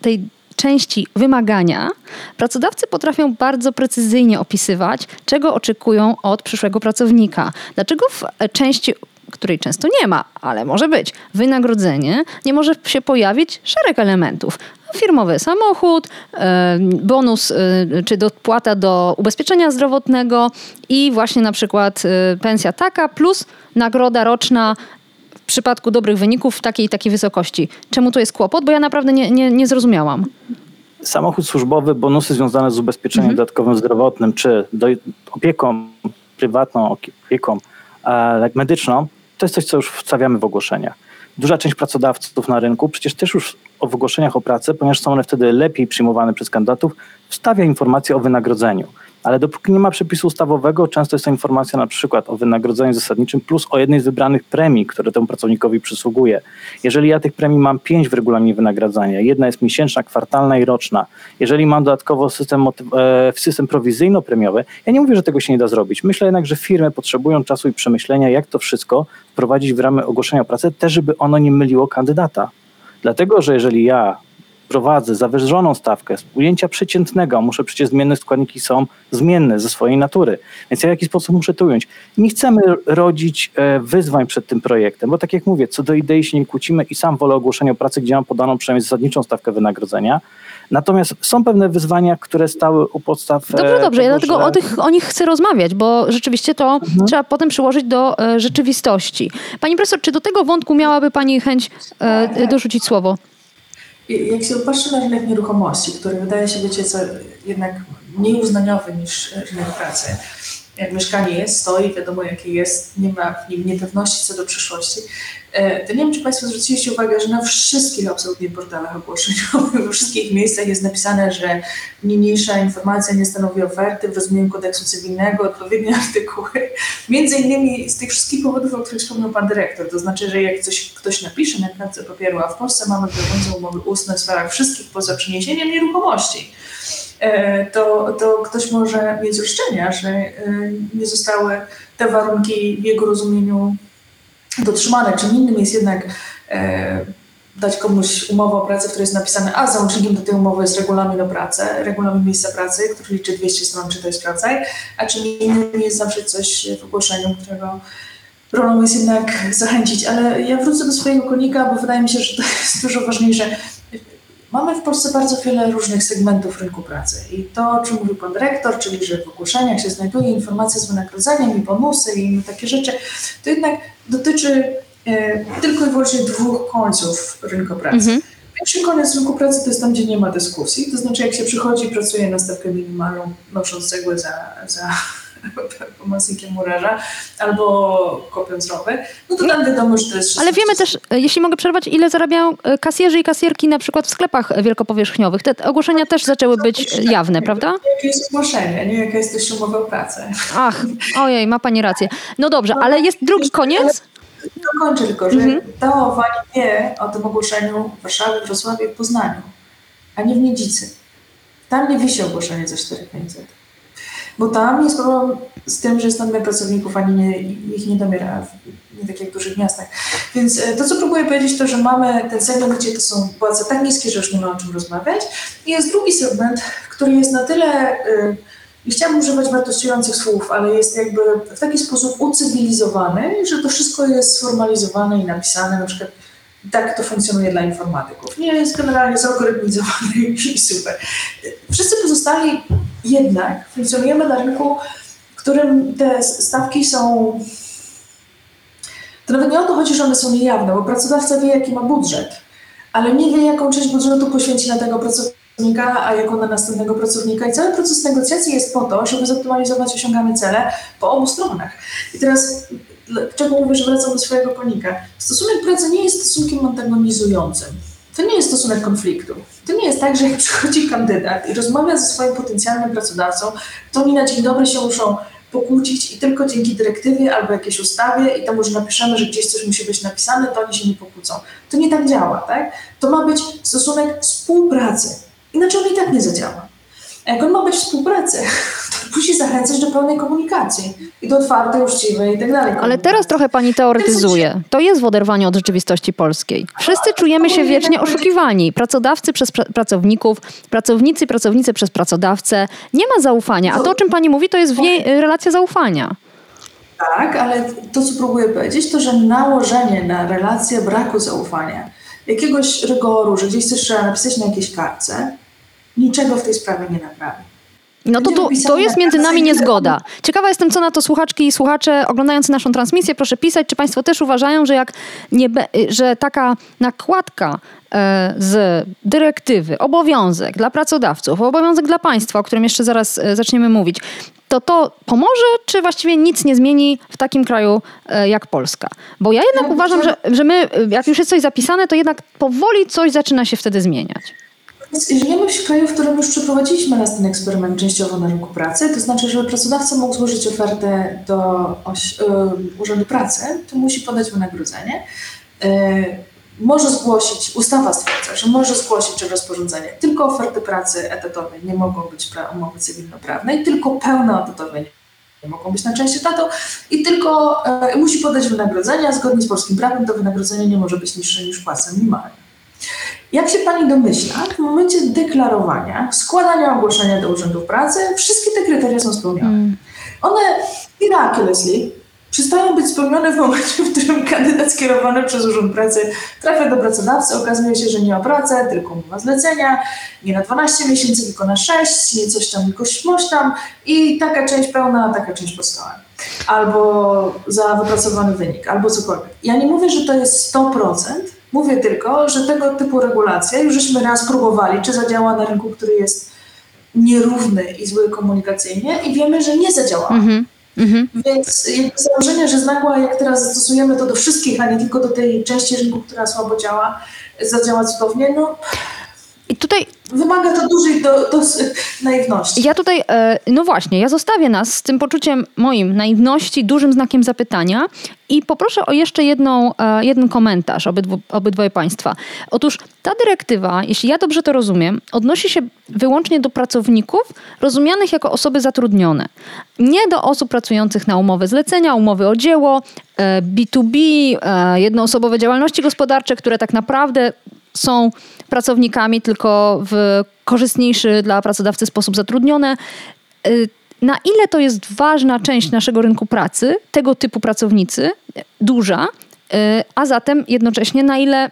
tej części wymagania, pracodawcy potrafią bardzo precyzyjnie opisywać, czego oczekują od przyszłego pracownika. Dlaczego w części której często nie ma, ale może być. Wynagrodzenie nie może się pojawić szereg elementów. Firmowy samochód, bonus czy dopłata do ubezpieczenia zdrowotnego i właśnie na przykład pensja taka plus nagroda roczna w przypadku dobrych wyników w takiej i takiej wysokości. Czemu to jest kłopot? Bo ja naprawdę nie, nie, nie zrozumiałam. Samochód służbowy, bonusy związane z ubezpieczeniem mhm. dodatkowym zdrowotnym, czy do, opieką prywatną, opieką e, medyczną, to jest coś, co już wstawiamy w ogłoszeniach. Duża część pracodawców na rynku przecież też już w ogłoszeniach o pracę, ponieważ są one wtedy lepiej przyjmowane przez kandydatów, wstawia informacje o wynagrodzeniu. Ale dopóki nie ma przepisu ustawowego, często jest to informacja na przykład o wynagrodzeniu zasadniczym plus o jednej z wybranych premii, które temu pracownikowi przysługuje. Jeżeli ja tych premii mam pięć w regulaminie wynagradzania, jedna jest miesięczna, kwartalna i roczna, jeżeli mam dodatkowo system, e, system prowizyjno-premiowy, ja nie mówię, że tego się nie da zrobić. Myślę jednak, że firmy potrzebują czasu i przemyślenia, jak to wszystko wprowadzić w ramy ogłoszenia o pracę, też żeby ono nie myliło kandydata. Dlatego, że jeżeli ja prowadzę zawyżoną stawkę z ujęcia przeciętnego, muszę przecież zmienne składniki są zmienne ze swojej natury, więc ja w jakiś sposób muszę to ująć. Nie chcemy rodzić e, wyzwań przed tym projektem, bo tak jak mówię, co do idei się nie kłócimy i sam wolę ogłoszenia o pracy, gdzie mam podaną przynajmniej zasadniczą stawkę wynagrodzenia, Natomiast są pewne wyzwania, które stały u podstaw. Dobrze, dobrze. Tego, ja dlatego że... o, tych, o nich chcę rozmawiać, bo rzeczywiście to mhm. trzeba potem przyłożyć do e, rzeczywistości. Pani profesor, czy do tego wątku miałaby Pani chęć e, dorzucić słowo? Jak się patrzy na rynek nieruchomości, który wydaje się być jednak mniej uznaniowy niż rynek pracy, jak mieszkanie jest, stoi, wiadomo jakie jest, nie ma w nim niepewności co do przyszłości, to nie wiem, czy Państwo zwróciliście uwagę, że na wszystkich absolutnie portalach ogłoszeniowych, we wszystkich miejscach jest napisane, że niniejsza informacja nie stanowi oferty w rozumieniu kodeksu cywilnego, odpowiednie artykuły. Między innymi z tych wszystkich powodów, o których wspomniał Pan Dyrektor. To znaczy, że jak coś, ktoś napisze na kartce papieru, a w Polsce mamy obowiązujące umowy ustne w sferach wszystkich poza przeniesieniem nieruchomości, E, to, to ktoś może mieć roszczenia, że e, nie zostały te warunki w jego rozumieniu dotrzymane. Czym innym jest jednak e, dać komuś umowę o pracę, w której jest napisane, a załącznikiem do tej umowy jest regulamin o pracę, regulamin miejsca pracy, który liczy 200 stron, czytaj, sprawdzaj, a czym innym jest zawsze coś w ogłoszeniu, którego rolą jest jednak zachęcić. Ale ja wrócę do swojego konika, bo wydaje mi się, że to jest dużo ważniejsze. Mamy w Polsce bardzo wiele różnych segmentów rynku pracy i to, o czym mówił pan dyrektor, czyli że w ogłoszeniach się znajduje informacja z wynagrodzeniem i bonusy i inne takie rzeczy, to jednak dotyczy e, tylko i wyłącznie dwóch końców rynku pracy. Mhm. Pierwszy koniec rynku pracy to jest tam, gdzie nie ma dyskusji, to znaczy jak się przychodzi i pracuje na stawkę minimalną, nosząc cegłę za, za pomocnikiem murarza albo kopiąc rowy, no to tam wiadomo, że to jest Ale wiemy też, e, jeśli mogę przerwać, ile zarabiają e, kasjerzy i kasjerki na przykład w sklepach wielkopowierzchniowych. Te ogłoszenia też zaczęły być jawne, prawda? Jakie jest ogłoszenie, nie jaka jest też umowa o pracę. Ach, ojej, ma pani rację. No dobrze, ale jest drugi koniec? Dokończę tylko, że mhm. Wani wie o tym ogłoszeniu w Warszawie, Wrocławiu w Poznaniu, a nie w Niedzicy. Tam nie wisi ogłoszenie za 4500. Bo tam jest problem z tym, że jest nadmiar pracowników, ani nie, ich nie domiera, nie tak jak w dużych miastach. Więc e, to, co próbuję powiedzieć, to, że mamy ten segment, gdzie to są płace tak niskie, że już nie ma o czym rozmawiać. I jest drugi segment, który jest na tyle, y, nie chciałabym używać wartościujących słów, ale jest jakby w taki sposób ucywilizowany, że to wszystko jest sformalizowane i napisane, na przykład tak to funkcjonuje dla informatyków. Nie jest generalnie zalgorytmizowany i super. Wszyscy pozostali jednak funkcjonujemy na rynku, w którym te stawki są. To nawet nie o to chodzi, że one są niejawne, bo pracodawca wie, jaki ma budżet, ale nie wie, jaką część budżetu poświęci na tego pracownika, a jaką na następnego pracownika. I cały proces negocjacji jest po to, żeby zoptymalizować osiągane cele po obu stronach. I teraz czego mówię, że wracam do swojego konika? Stosunek pracy nie jest stosunkiem antagonizującym. To nie jest stosunek konfliktu. To nie jest tak, że jak przychodzi kandydat i rozmawia ze swoim potencjalnym pracodawcą, to oni na dzień dobry się muszą pokłócić i tylko dzięki dyrektywie albo jakiejś ustawie i temu, że napiszemy, że gdzieś coś musi być napisane, to oni się nie pokłócą. To nie tak działa, tak? To ma być stosunek współpracy. Inaczej on i tak nie zadziała. Jak on ma być współpracy, to musi zachęcać do pełnej komunikacji i do otwartej, uczciwej i tak dalej. Ale teraz trochę pani teoretyzuje. To jest w oderwaniu od rzeczywistości polskiej. Wszyscy czujemy się wiecznie oszukiwani. Pracodawcy przez pr pracowników, pracownicy, pracownicy przez pracodawcę. Nie ma zaufania. A to, o czym pani mówi, to jest relacja zaufania. Tak, ale to, co próbuję powiedzieć, to, że nałożenie na relację braku zaufania, jakiegoś rygoru, że gdzieś coś trzeba napisać na jakiejś kartce, niczego w tej sprawie nie naprawi. No to, to, to jest między nami niezgoda. Ciekawa jestem, co na to słuchaczki i słuchacze oglądający naszą transmisję. Proszę pisać, czy Państwo też uważają, że, jak nie, że taka nakładka e, z dyrektywy, obowiązek dla pracodawców, obowiązek dla państwa, o którym jeszcze zaraz e, zaczniemy mówić, to to pomoże, czy właściwie nic nie zmieni w takim kraju e, jak Polska? Bo ja jednak no, uważam, że, że my, jak już jest coś zapisane, to jednak powoli coś zaczyna się wtedy zmieniać. Żyjemy w kraju, w którym już przeprowadziliśmy raz ten eksperyment częściowo na rynku pracy, to znaczy, żeby pracodawca mógł złożyć ofertę do oś, y, Urzędu Pracy, to musi podać wynagrodzenie. Y, może zgłosić, ustawa stwierdza, że może zgłosić czy rozporządzenie tylko oferty pracy etatowej nie mogą być umowy cywilnoprawnej, tylko pełne etatowe nie mogą być na część etatu i tylko y, musi podać wynagrodzenie, zgodnie z polskim prawem to wynagrodzenie nie może być niższe niż płaca minimalna. Jak się Pani domyśla, w momencie deklarowania, składania ogłoszenia do urzędów pracy, wszystkie te kryteria są spełnione. Mm. One miraculously przestają być spełnione w momencie, w którym kandydat skierowany przez Urząd Pracy trafia do pracodawcy, okazuje się, że nie o pracę, tylko umowa zlecenia, nie na 12 miesięcy, tylko na 6, nie coś tam, tylko śmoś tam i taka część pełna, a taka część pozostała. Albo za wypracowany wynik, albo cokolwiek. Ja nie mówię, że to jest 100%, Mówię tylko, że tego typu regulacje już żeśmy raz próbowali, czy zadziała na rynku, który jest nierówny i zły komunikacyjnie i wiemy, że nie zadziała. Mm -hmm. Więc założenie, że znagła, jak teraz zastosujemy to do wszystkich, a nie tylko do tej części rynku, która słabo działa, zadziała cudownie, no i tutaj Wymaga to dużej do, do naiwności. Ja tutaj, e, no właśnie, ja zostawię nas z tym poczuciem moim naiwności, dużym znakiem zapytania i poproszę o jeszcze jedną, e, jeden komentarz obydwu, obydwoje Państwa. Otóż ta dyrektywa, jeśli ja dobrze to rozumiem, odnosi się wyłącznie do pracowników rozumianych jako osoby zatrudnione. Nie do osób pracujących na umowy zlecenia, umowy o dzieło, B2B, e, jednoosobowe działalności gospodarcze, które tak naprawdę są pracownikami, tylko w korzystniejszy dla pracodawcy sposób zatrudnione. Y, na ile to jest ważna część naszego rynku pracy, tego typu pracownicy, duża, y, a zatem jednocześnie na ile y,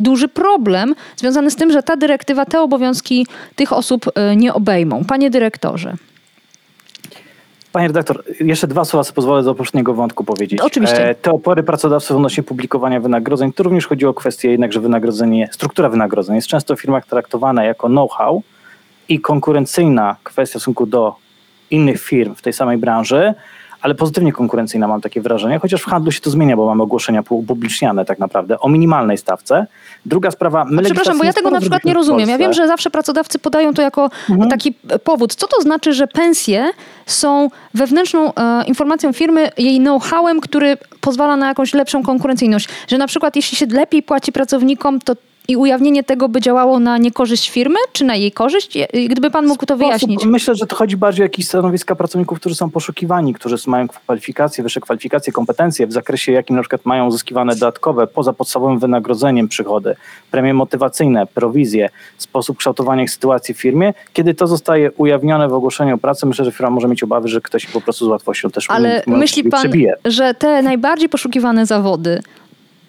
duży problem związany z tym, że ta dyrektywa te obowiązki tych osób nie obejmą. Panie dyrektorze. Panie redaktor, jeszcze dwa słowa sobie pozwolę do poprzedniego wątku powiedzieć. Oczywiście. E, te opory pracodawców odnośnie publikowania wynagrodzeń, to również chodzi o kwestię jednak, że wynagrodzenie, struktura wynagrodzeń jest często w firmach traktowana jako know-how i konkurencyjna kwestia w stosunku do innych firm w tej samej branży, ale pozytywnie konkurencyjna mam takie wrażenie, chociaż w handlu się to zmienia, bo mamy ogłoszenia publiczniane tak naprawdę o minimalnej stawce. Druga sprawa... My przepraszam, bo ja tego na przykład nie rozumiem. Ja wiem, że zawsze pracodawcy podają to jako mhm. taki powód. Co to znaczy, że pensje są wewnętrzną e, informacją firmy, jej know-howem, który pozwala na jakąś lepszą konkurencyjność? Że na przykład jeśli się lepiej płaci pracownikom, to i ujawnienie tego by działało na niekorzyść firmy, czy na jej korzyść? Gdyby pan mógł to wyjaśnić. Myślę, że to chodzi bardziej o jakieś stanowiska pracowników, którzy są poszukiwani, którzy mają kwalifikacje, wyższe kwalifikacje, kompetencje w zakresie, jakim na przykład mają uzyskiwane dodatkowe, poza podstawowym wynagrodzeniem przychody, premie motywacyjne, prowizje, sposób kształtowania ich sytuacji w firmie. Kiedy to zostaje ujawnione w ogłoszeniu o pracę, myślę, że firma może mieć obawy, że ktoś po prostu z łatwością też Ale myśli pan, przebije. że te najbardziej poszukiwane zawody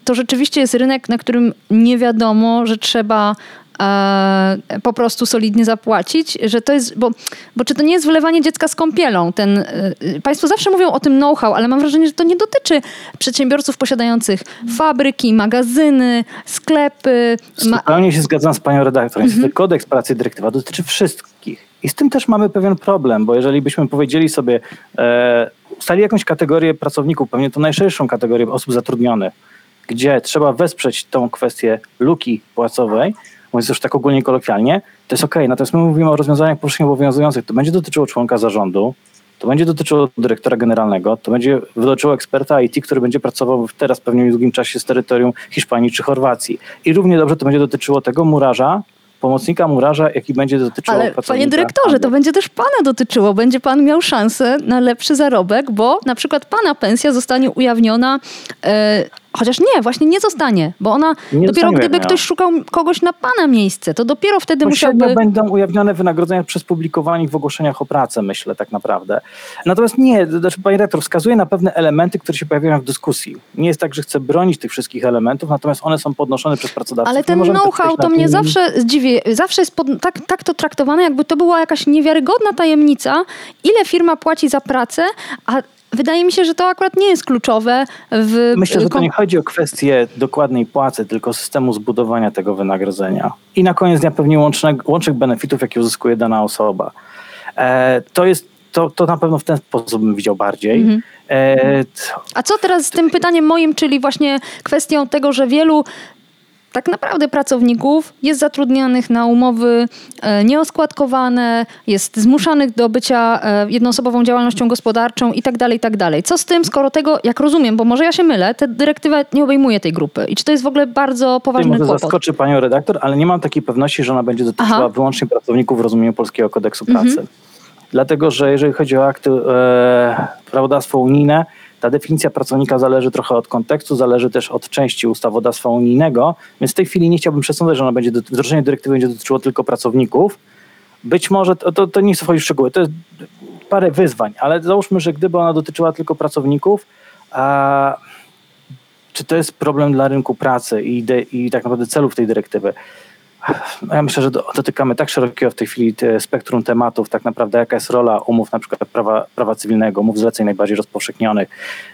to rzeczywiście jest rynek, na którym nie wiadomo, że trzeba e, po prostu solidnie zapłacić, że to jest, bo, bo czy to nie jest wylewanie dziecka z kąpielą? Ten, e, państwo zawsze mówią o tym know-how, ale mam wrażenie, że to nie dotyczy przedsiębiorców posiadających fabryki, magazyny, sklepy. Zupełnie się zgadzam z panią redaktor. Mhm. Kodeks pracy dyrektywa dotyczy wszystkich. I z tym też mamy pewien problem, bo jeżeli byśmy powiedzieli sobie, e, ustali jakąś kategorię pracowników, pewnie to najszerszą kategorię osób zatrudnionych, gdzie trzeba wesprzeć tą kwestię luki płacowej, mówiąc już tak ogólnie kolokwialnie, to jest ok. Natomiast my mówimy o rozwiązaniach powszechnie obowiązujących. To będzie dotyczyło członka zarządu, to będzie dotyczyło dyrektora generalnego, to będzie dotyczyło eksperta IT, który będzie pracował teraz pewnie w niedługim czasie z terytorium Hiszpanii czy Chorwacji. I równie dobrze to będzie dotyczyło tego murarza, pomocnika murarza, jaki będzie dotyczył Ale panie dyrektorze, to będzie też pana dotyczyło. Będzie pan miał szansę na lepszy zarobek, bo na przykład pana pensja zostanie ujawniona e, Chociaż nie, właśnie nie zostanie, bo ona nie dopiero gdyby ktoś szukał kogoś na pana miejsce, to dopiero wtedy musiałby... będą ujawnione wynagrodzenia przez publikowanie w ogłoszeniach o pracę, myślę tak naprawdę. Natomiast nie, znaczy pani rektor wskazuje na pewne elementy, które się pojawiają w dyskusji. Nie jest tak, że chcę bronić tych wszystkich elementów, natomiast one są podnoszone przez pracodawców. Ale ten know-how to mnie zawsze zdziwi, zawsze jest pod, tak, tak to traktowane, jakby to była jakaś niewiarygodna tajemnica, ile firma płaci za pracę, a Wydaje mi się, że to akurat nie jest kluczowe. W... Myślę, że to nie chodzi o kwestię dokładnej płacy, tylko systemu zbudowania tego wynagrodzenia. I na koniec dnia pewnie łącznych, łącznych benefitów, jakie uzyskuje dana osoba. E, to jest to, to na pewno w ten sposób bym widział bardziej. Mhm. E, A co teraz z tym pytaniem moim, czyli właśnie kwestią tego, że wielu tak naprawdę pracowników jest zatrudnianych na umowy e, nieoskładkowane, jest zmuszanych do bycia e, jednoosobową działalnością gospodarczą i tak dalej, i tak dalej. Co z tym, skoro tego, jak rozumiem, bo może ja się mylę, ta dyrektywa nie obejmuje tej grupy i czy to jest w ogóle bardzo poważny może kłopot? zaskoczy panią redaktor, ale nie mam takiej pewności, że ona będzie dotyczyła Aha. wyłącznie pracowników w rozumieniu Polskiego Kodeksu Pracy. Mhm. Dlatego, że jeżeli chodzi o akty e, prawodawstwo unijne, ta definicja pracownika zależy trochę od kontekstu, zależy też od części ustawodawstwa unijnego, więc w tej chwili nie chciałbym przesądzać, że ona będzie, wdrożenie dyrektywy będzie dotyczyło tylko pracowników. Być może, to, to, to nie chcę wchodzić w szczegóły, to jest parę wyzwań, ale załóżmy, że gdyby ona dotyczyła tylko pracowników, a czy to jest problem dla rynku pracy i, de, i tak naprawdę celów tej dyrektywy? Ja myślę, że do, dotykamy tak szerokiego w tej chwili te spektrum tematów, tak naprawdę jaka jest rola umów na przykład prawa, prawa cywilnego, umów zleceń najbardziej rozpowszechnionych,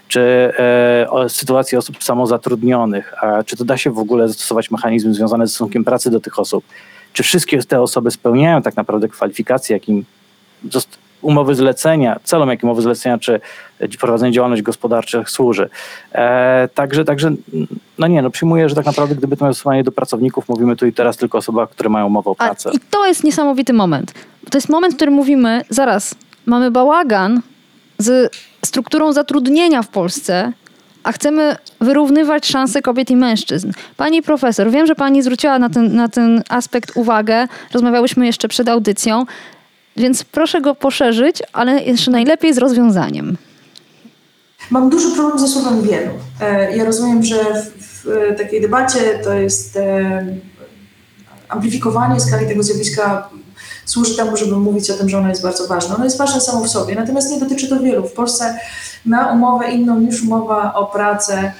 czy e, sytuacji osób samozatrudnionych, a czy to da się w ogóle zastosować mechanizmy związane z stosunkiem pracy do tych osób, czy wszystkie te osoby spełniają tak naprawdę kwalifikacje, jakim umowy zlecenia, celom jakim umowy zlecenia czy prowadzenie działalności gospodarczych służy. E, także, także, no nie, no przyjmuję, że tak naprawdę gdyby to miało stosowanie do pracowników, mówimy tu i teraz tylko o osobach, które mają umowę o A, pracę. I to jest niesamowity moment. To jest moment, w którym mówimy, zaraz, mamy bałagan z strukturą zatrudnienia w Polsce, a chcemy wyrównywać szanse kobiet i mężczyzn. Pani profesor, wiem, że pani zwróciła na ten, na ten aspekt uwagę, rozmawiałyśmy jeszcze przed audycją, więc proszę go poszerzyć, ale jeszcze najlepiej z rozwiązaniem. Mam duży problem ze słowem wielu. E, Ja rozumiem, że w, w takiej debacie to jest e, amplifikowanie skali tego zjawiska służy temu, żeby mówić o tym, że ono jest bardzo ważne. Ono jest ważne samo w sobie, natomiast nie dotyczy to wielu. W Polsce na umowę inną niż umowa o pracę,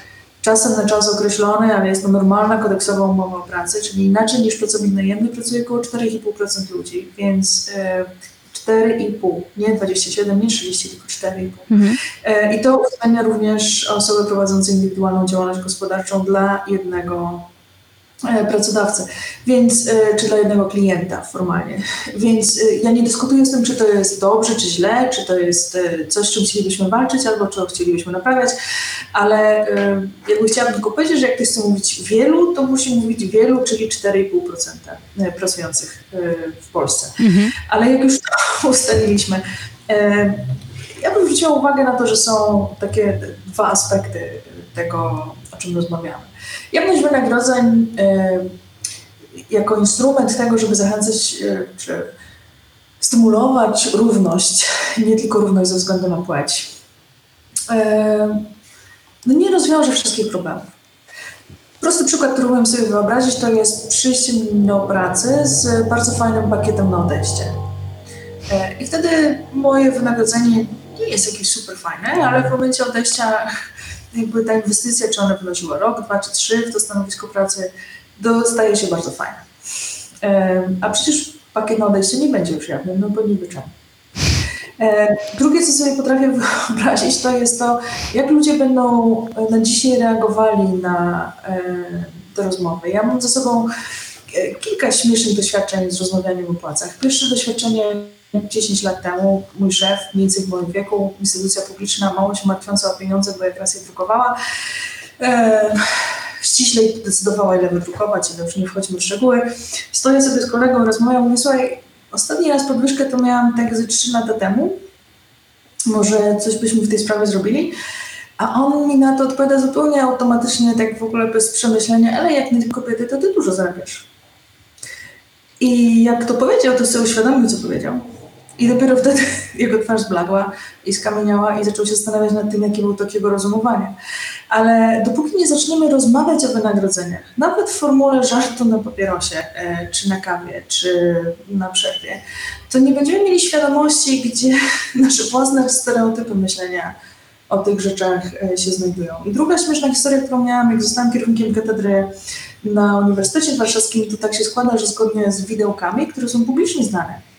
czasem na czas określony, ale jest to normalna kodeksowa umowa o pracę, czyli inaczej niż pracownik najemny pracuje około 4,5% ludzi, więc e, 4,5, nie 27, nie 30, tylko 4,5. Mhm. E, I to uwzględnia również osoby prowadzące indywidualną działalność gospodarczą dla jednego e, pracodawcy, więc, e, czy dla jednego klienta formalnie. Więc e, ja nie dyskutuję z tym, czy to jest dobrze, czy źle, czy to jest e, coś, z czym chcielibyśmy walczyć, albo czego chcielibyśmy naprawiać, ale e, jakby chciałabym tylko powiedzieć, że jak ktoś chce mówić wielu, to musi mówić wielu, czyli 4,5% e, pracujących e, w Polsce. Mhm. Ale jak już to ustaliliśmy, e, ja bym zwróciła uwagę na to, że są takie dwa aspekty tego, czym rozmawiamy. Jawność wynagrodzeń e, jako instrument tego, żeby zachęcać e, czy stymulować równość, nie tylko równość ze względu na płeć, e, no nie rozwiąże wszystkich problemów. Prosty przykład, który umiem sobie wyobrazić, to jest przyjście do pracy z bardzo fajnym pakietem na odejście. I wtedy moje wynagrodzenie nie jest jakieś super fajne, ale w momencie odejścia jakby ta inwestycja, czy ona wynosiła rok, dwa czy trzy w to stanowisko pracy, dostaje się bardzo fajne. E, A przecież pakiet na odejście nie będzie już jawny, no bo niby czemu. E, Drugie, co sobie potrafię wyobrazić, to jest to, jak ludzie będą na dzisiaj reagowali na e, te rozmowy. Ja mam ze sobą e, kilka śmiesznych doświadczeń z rozmawianiem o płacach. Pierwsze doświadczenie 10 lat temu, mój szef, mniej więcej w moim wieku, instytucja publiczna, mało się martwiąca o pieniądze, bo jak raz je drukowała, e, ściślej decydowała, ile wydrukować, ale już nie wchodźmy w szczegóły. Stoję sobie z kolegą, rozmawiam, mówię, słuchaj, ostatni raz podwyżkę to miałam tak ze 3 lata temu, może coś byśmy w tej sprawie zrobili. A on mi na to odpowiada zupełnie automatycznie, tak w ogóle bez przemyślenia, ale jak nie kobiety, to ty dużo zarabiasz. I jak to powiedział, to sobie uświadomił, co powiedział. I dopiero wtedy jego twarz zblagła i skamieniała i zaczął się zastanawiać nad tym, jakie było rozumowanie. Ale dopóki nie zaczniemy rozmawiać o wynagrodzeniach, nawet w formule żartu na papierosie, e, czy na kawie, czy na przerwie, to nie będziemy mieli świadomości, gdzie nasze własne stereotypy myślenia o tych rzeczach e, się znajdują. I druga śmieszna historia, którą miałam, jak zostałam kierunkiem katedry na Uniwersytecie Warszawskim, to tak się składa, że zgodnie z widełkami, które są publicznie znane,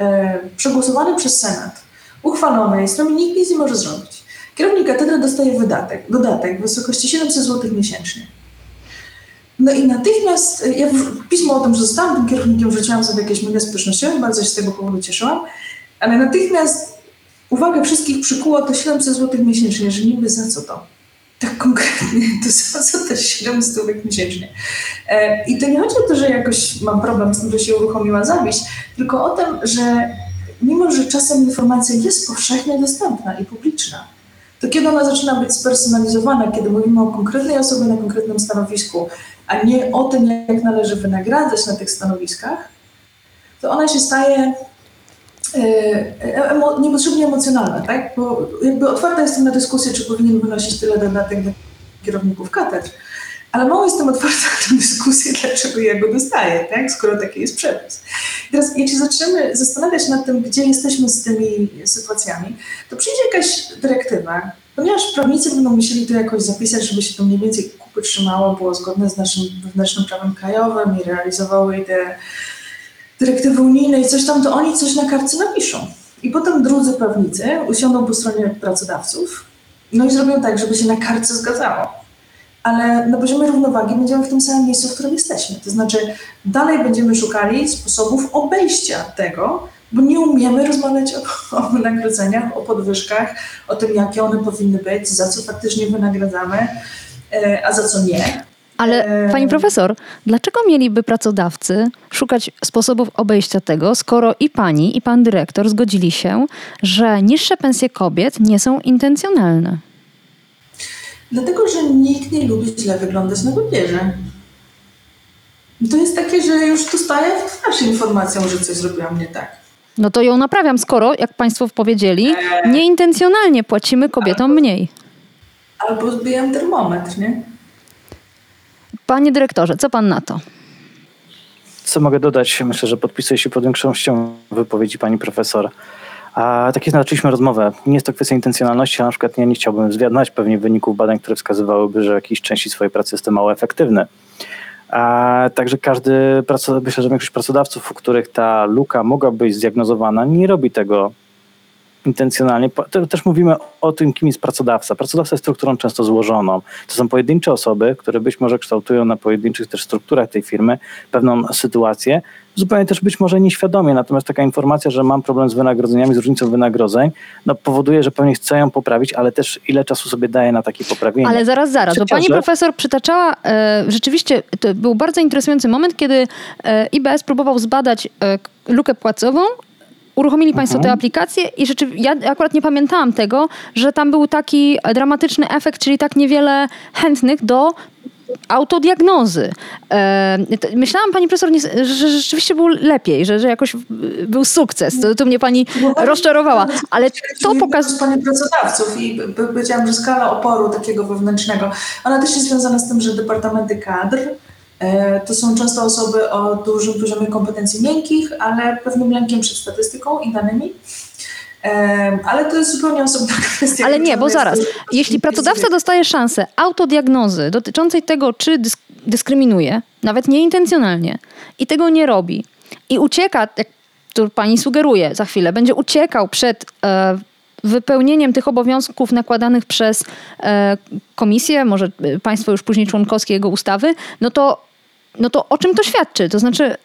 e, przegłosowane przez Senat, uchwalone i z którymi nikt nic nie może zrobić. Kierownik katedry dostaje wydatek, dodatek w wysokości 700 zł miesięcznie. No i natychmiast, e, ja pismo o tym, że zostałam tym kierownikiem, wrzuciłam sobie jakieś media społecznościowe, bardzo się z tego powodu cieszyłam, ale natychmiast uwagę wszystkich przykuło to 700 zł miesięcznie, że niby za co to? Tak konkretnie, to są też 7 stówek miesięcznie. E, I to nie chodzi o to, że jakoś mam problem z tym, że się uruchomiła zawiść, tylko o tym, że mimo, że czasem informacja jest powszechnie dostępna i publiczna, to kiedy ona zaczyna być spersonalizowana, kiedy mówimy o konkretnej osobie na konkretnym stanowisku, a nie o tym, jak należy wynagradzać na tych stanowiskach, to ona się staje emo, niepotrzebnie emocjonalna, tak? Bo jakby otwarta jestem na dyskusję, czy powinien wynosić tyle dodatek dla kierowników katedr, ale mało jestem otwarta na dyskusję, dlaczego ja go dostaję, tak? skoro taki jest przepis. teraz, jeśli zaczniemy zastanawiać nad tym, gdzie jesteśmy z tymi sytuacjami, to przyjdzie jakaś dyrektywa, ponieważ prawnicy będą musieli to jakoś zapisać, żeby się to mniej więcej kupy trzymało, było zgodne z naszym wewnętrznym prawem krajowym i realizowały ideę dyrektywy unijnej, coś tam, to oni coś na kartce napiszą. I potem drudzy prawnicy usiądą po stronie pracodawców, no i zrobią tak, żeby się na kartce zgadzało ale na poziomie równowagi będziemy w tym samym miejscu, w którym jesteśmy. To znaczy, dalej będziemy szukali sposobów obejścia tego, bo nie umiemy rozmawiać o, o wynagrodzeniach, o podwyżkach, o tym, jakie one powinny być, za co faktycznie wynagradzamy, e, a za co nie. Ale pani profesor, dlaczego mieliby pracodawcy szukać sposobów obejścia tego, skoro i pani, i pan dyrektor zgodzili się, że niższe pensje kobiet nie są intencjonalne? Dlatego, że nikt nie lubi źle wyglądać na papierze. To jest takie, że już dostaję w twarz informacją, że coś zrobiłam nie tak. No to ją naprawiam, skoro, jak Państwo powiedzieli, nieintencjonalnie płacimy kobietom albo, mniej. Albo zbijam termometr, nie? Panie dyrektorze, co pan na to? Co mogę dodać? Myślę, że podpisuję się pod większością wypowiedzi pani profesor. A tak jak zaczęliśmy rozmowę, nie jest to kwestia intencjonalności, na przykład ja nie chciałbym zwiadnać pewnie wyników badań, które wskazywałyby, że jakiejś części swojej pracy jestem mało efektywny. A także każdy, myślę, że większość pracodawców, u których ta luka mogłaby być zdiagnozowana, nie robi tego intencjonalnie. Też mówimy o tym, kim jest pracodawca. Pracodawca jest strukturą często złożoną. To są pojedyncze osoby, które być może kształtują na pojedynczych też strukturach tej firmy pewną sytuację, zupełnie też być może nieświadomie. Natomiast taka informacja, że mam problem z wynagrodzeniami, z różnicą wynagrodzeń, no powoduje, że pewnie chcę ją poprawić, ale też ile czasu sobie daję na takie poprawienie. Ale zaraz, zaraz, bo pani profesor przytaczała, e, rzeczywiście to był bardzo interesujący moment, kiedy e, IBS próbował zbadać e, lukę płacową uruchomili Państwo tę mhm. aplikację i rzeczywiście, ja akurat nie pamiętałam tego, że tam był taki dramatyczny efekt, czyli tak niewiele chętnych do autodiagnozy. E, myślałam, pani profesor, że rzeczywiście był lepiej, że, że jakoś był sukces. To, to mnie pani rozczarowała. Ale to pokazuje... Pani pracodawców i powiedziałam, że skala oporu takiego wewnętrznego, ona też jest związana z tym, że departamenty kadr to są często osoby o dużym poziomie kompetencji miękkich, ale pewnym lękiem przed statystyką i danymi. E, ale to jest zupełnie osobna kwestia. Ale nie, bo zaraz. Jeśli pracodawca dostaje szansę autodiagnozy dotyczącej tego, czy dysk dyskryminuje, nawet nieintencjonalnie, i tego nie robi, i ucieka, jak tu pani sugeruje za chwilę, będzie uciekał przed e, wypełnieniem tych obowiązków nakładanych przez e, komisję, może e, państwo już później członkowskie jego ustawy, no to no to o czym to świadczy? To znaczy,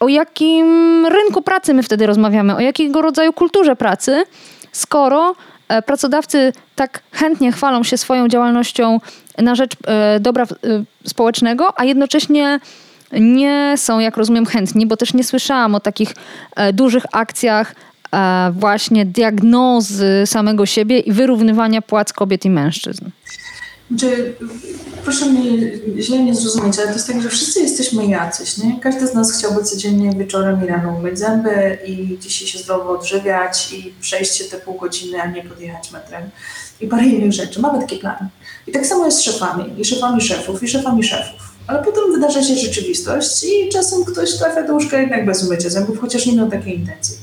o jakim rynku pracy my wtedy rozmawiamy, o jakiego rodzaju kulturze pracy, skoro e, pracodawcy tak chętnie chwalą się swoją działalnością na rzecz dobra społecznego, a jednocześnie nie są, jak rozumiem, chętni, bo też nie słyszałam o takich dużych akcjach właśnie diagnozy samego siebie i wyrównywania płac kobiet i mężczyzn. Znaczy, proszę mnie źle nie zrozumieć, ale to jest tak, że wszyscy jesteśmy jacyś, nie? Każdy z nas chciałby codziennie wieczorem i rano umyć zęby i dzisiaj się zdrowo odżywiać i przejść się te pół godziny, a nie podjechać metrem i parę innych rzeczy. Mamy taki plan. I tak samo jest z szefami, i szefami szefów, i szefami szefów. Ale potem wydarza się rzeczywistość i czasem ktoś trafia do łóżka jednak bez umycia zębów, chociaż nie miał takiej intencji.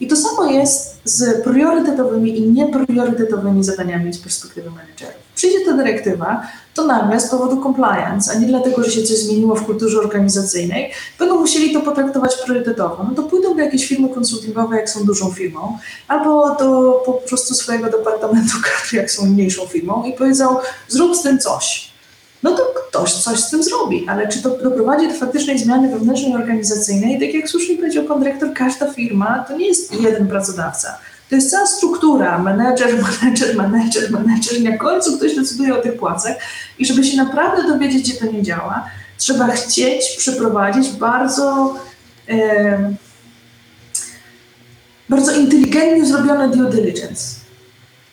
I to samo jest z priorytetowymi i niepriorytetowymi zadaniami z perspektywy menedżerów. Przyjdzie ta dyrektywa, to nagle z powodu compliance, a nie dlatego, że się coś zmieniło w kulturze organizacyjnej, będą musieli to potraktować priorytetowo. No to pójdą do jakiejś firmy konsultingowe, jak są dużą firmą, albo do po prostu swojego departamentu kadr, jak są mniejszą firmą i powiedzą, zrób z tym coś no to ktoś coś z tym zrobi. Ale czy to doprowadzi do faktycznej zmiany wewnętrznej organizacyjnej? Tak jak słusznie powiedział pan dyrektor, każda firma to nie jest jeden pracodawca. To jest cała struktura, menedżer, menedżer, menedżer, menedżer. Na końcu ktoś decyduje o tych płacach i żeby się naprawdę dowiedzieć, gdzie to nie działa, trzeba chcieć przeprowadzić bardzo, e, bardzo inteligentnie zrobione due diligence.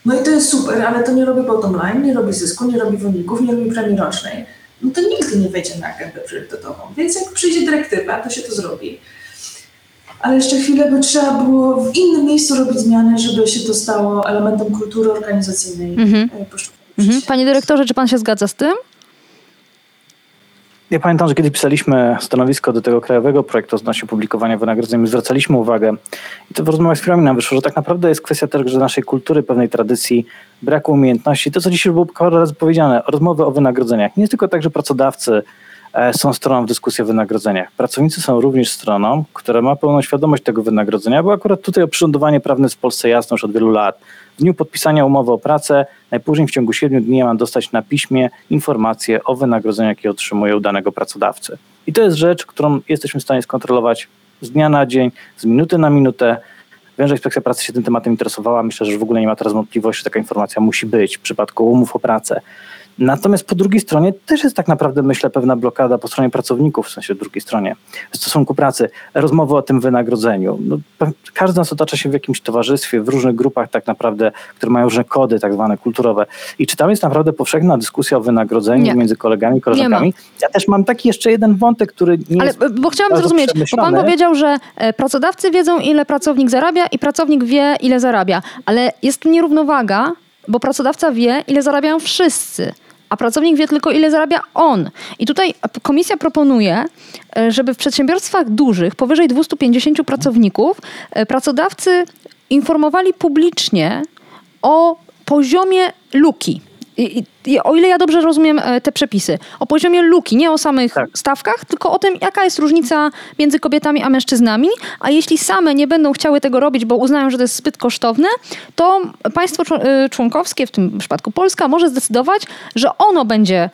No i to jest super, ale to nie robi bottom line, nie robi zysku, nie robi wyników, nie robi premii rocznej. No to nigdy nie wejdzie na agendę priorytetową. Więc jak przyjdzie dyrektywa, to się to zrobi. Ale jeszcze chwilę by trzeba było w innym miejscu robić zmiany, żeby się to stało elementem kultury organizacyjnej. Mhm. Mhm. Panie dyrektorze, czy pan się zgadza z tym? Ja pamiętam, że kiedy pisaliśmy stanowisko do tego krajowego projektu odnośnie publikowania wynagrodzeń, my zwracaliśmy uwagę i to w rozmowach z firmami nam wyszło, że tak naprawdę jest kwestia też naszej kultury, pewnej tradycji, braku umiejętności. To, co dzisiaj było parę razy powiedziane, rozmowy o wynagrodzeniach. Nie tylko tak, że pracodawcy e, są stroną w dyskusji o wynagrodzeniach. Pracownicy są również stroną, która ma pełną świadomość tego wynagrodzenia, bo akurat tutaj o przyrządowanie prawne jest w Polsce jasno już od wielu lat. W dniu podpisania umowy o pracę, najpóźniej w ciągu 7 dni mam dostać na piśmie informacje o wynagrodzeniu, jakie otrzymuję u danego pracodawcy. I to jest rzecz, którą jesteśmy w stanie skontrolować z dnia na dzień, z minuty na minutę. Wiem, że Inspekcja Pracy się tym tematem interesowała. Myślę, że w ogóle nie ma teraz wątpliwości, że taka informacja musi być w przypadku umów o pracę. Natomiast po drugiej stronie też jest tak naprawdę, myślę, pewna blokada po stronie pracowników, w sensie drugiej stronie, w stosunku pracy. Rozmowy o tym wynagrodzeniu. No, każdy z nas otacza się w jakimś towarzystwie, w różnych grupach tak naprawdę, które mają różne kody tak zwane kulturowe. I czy tam jest naprawdę powszechna dyskusja o wynagrodzeniu nie. między kolegami i koleżankami? Ja też mam taki jeszcze jeden wątek, który nie Ale, jest bo chciałam zrozumieć, bo pan powiedział, że e, pracodawcy wiedzą, ile pracownik zarabia i pracownik wie, ile zarabia. Ale jest nierównowaga, bo pracodawca wie, ile zarabiają wszyscy a pracownik wie tylko, ile zarabia on. I tutaj komisja proponuje, e, żeby w przedsiębiorstwach dużych, powyżej 250 pracowników, e, pracodawcy informowali publicznie o poziomie luki. I, i, o ile ja dobrze rozumiem e, te przepisy, o poziomie luki, nie o samych tak. stawkach, tylko o tym, jaka jest różnica między kobietami a mężczyznami, a jeśli same nie będą chciały tego robić, bo uznają, że to jest zbyt kosztowne, to państwo e, członkowskie, w tym przypadku Polska, może zdecydować, że ono będzie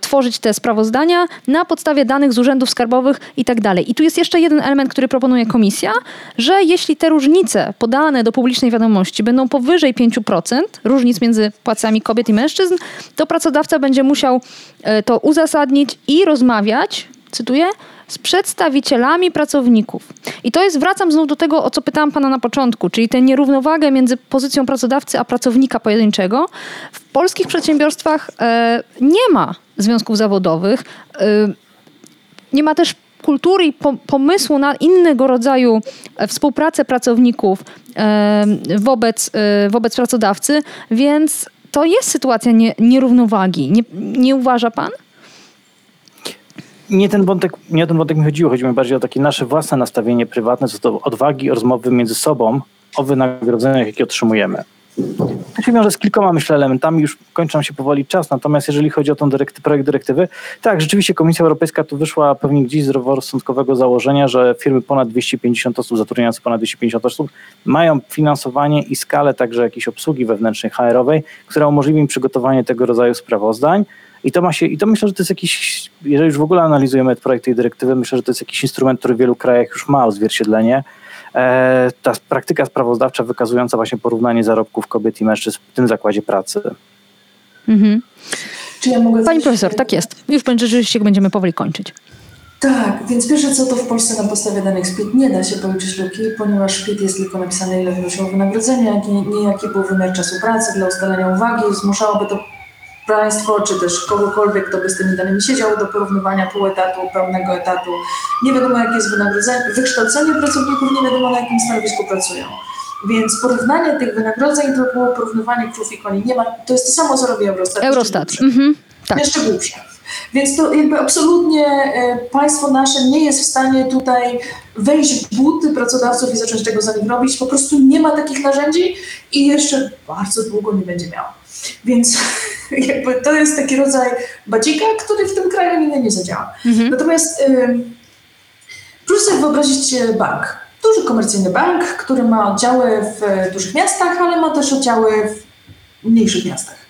tworzyć te sprawozdania na podstawie danych z urzędów skarbowych i tak dalej. I tu jest jeszcze jeden element, który proponuje komisja, że jeśli te różnice podane do publicznej wiadomości będą powyżej 5% różnic między płacami kobiet i mężczyzn, to pracodawca będzie musiał e, to uzasadnić i rozmawiać, cytuję, z przedstawicielami pracowników. I to jest, wracam znów do tego, o co pytałam pana na początku, czyli tę nierównowagę między pozycją pracodawcy a pracownika pojedynczego. W polskich przedsiębiorstwach e, nie ma związków zawodowych, e, nie ma też kultury i pomysłu na innego rodzaju e, współpracę pracowników e, wobec, e, wobec pracodawcy, więc to jest sytuacja nie, nierównowagi. Nie, nie uważa pan? Nie ten wątek, nie o ten wątek mi chodziło. Chodzi mi bardziej o takie nasze własne nastawienie prywatne, co do odwagi, rozmowy między sobą o wynagrodzeniach, jakie otrzymujemy. To się wiąże z kilkoma, myślę, elementami. Już kończy nam się powoli czas. Natomiast jeżeli chodzi o ten dyrekt, projekt dyrektywy, tak, rzeczywiście Komisja Europejska tu wyszła pewnie gdzieś z rozsądkowego założenia, że firmy ponad 250 osób, zatrudniające ponad 250 osób, mają finansowanie i skalę także jakiejś obsługi wewnętrznej, HR-owej, która umożliwi im przygotowanie tego rodzaju sprawozdań. I to ma się, i to myślę, że to jest jakiś, jeżeli już w ogóle analizujemy projekt tej dyrektywy, myślę, że to jest jakiś instrument, który w wielu krajach już ma odzwierciedlenie. E, ta praktyka sprawozdawcza wykazująca właśnie porównanie zarobków kobiet i mężczyzn w tym zakładzie pracy. Mhm. Czy ja mogę Pani profesor, tak jest. Już rzeczywiście będziemy powoli kończyć. Tak, więc pierwsze co to w Polsce na podstawie danych SPIT nie da się policzyć luki, ponieważ SPIT jest tylko napisane ile wynosiło wynagrodzenia, nie, nie jaki był wymiar czasu pracy dla ustalenia uwagi, zmuszałoby to państwo, czy też kogokolwiek, kto by z tymi danymi siedział do porównywania pół etatu, pełnego etatu. Nie wiadomo, jakie jest wynagrodzenie, wykształcenie pracowników, nie wiadomo, na jakim stanowisku pracują. Więc porównanie tych wynagrodzeń to było porównywanie krów i koni. Nie ma, to jest to samo, co robi Eurostat. Eurostat. Mhm. Tak. Jeszcze głupsze. Więc to jakby absolutnie e, państwo nasze nie jest w stanie tutaj wejść w buty pracodawców i zacząć tego za nich robić. Po prostu nie ma takich narzędzi i jeszcze bardzo długo nie będzie miała. Więc jakby to jest taki rodzaj badzika, który w tym kraju nigdy nie zadziała. Mhm. Natomiast y, proszę sobie wyobrazić bank. Duży komercyjny bank, który ma oddziały w dużych miastach, ale ma też oddziały w mniejszych miastach.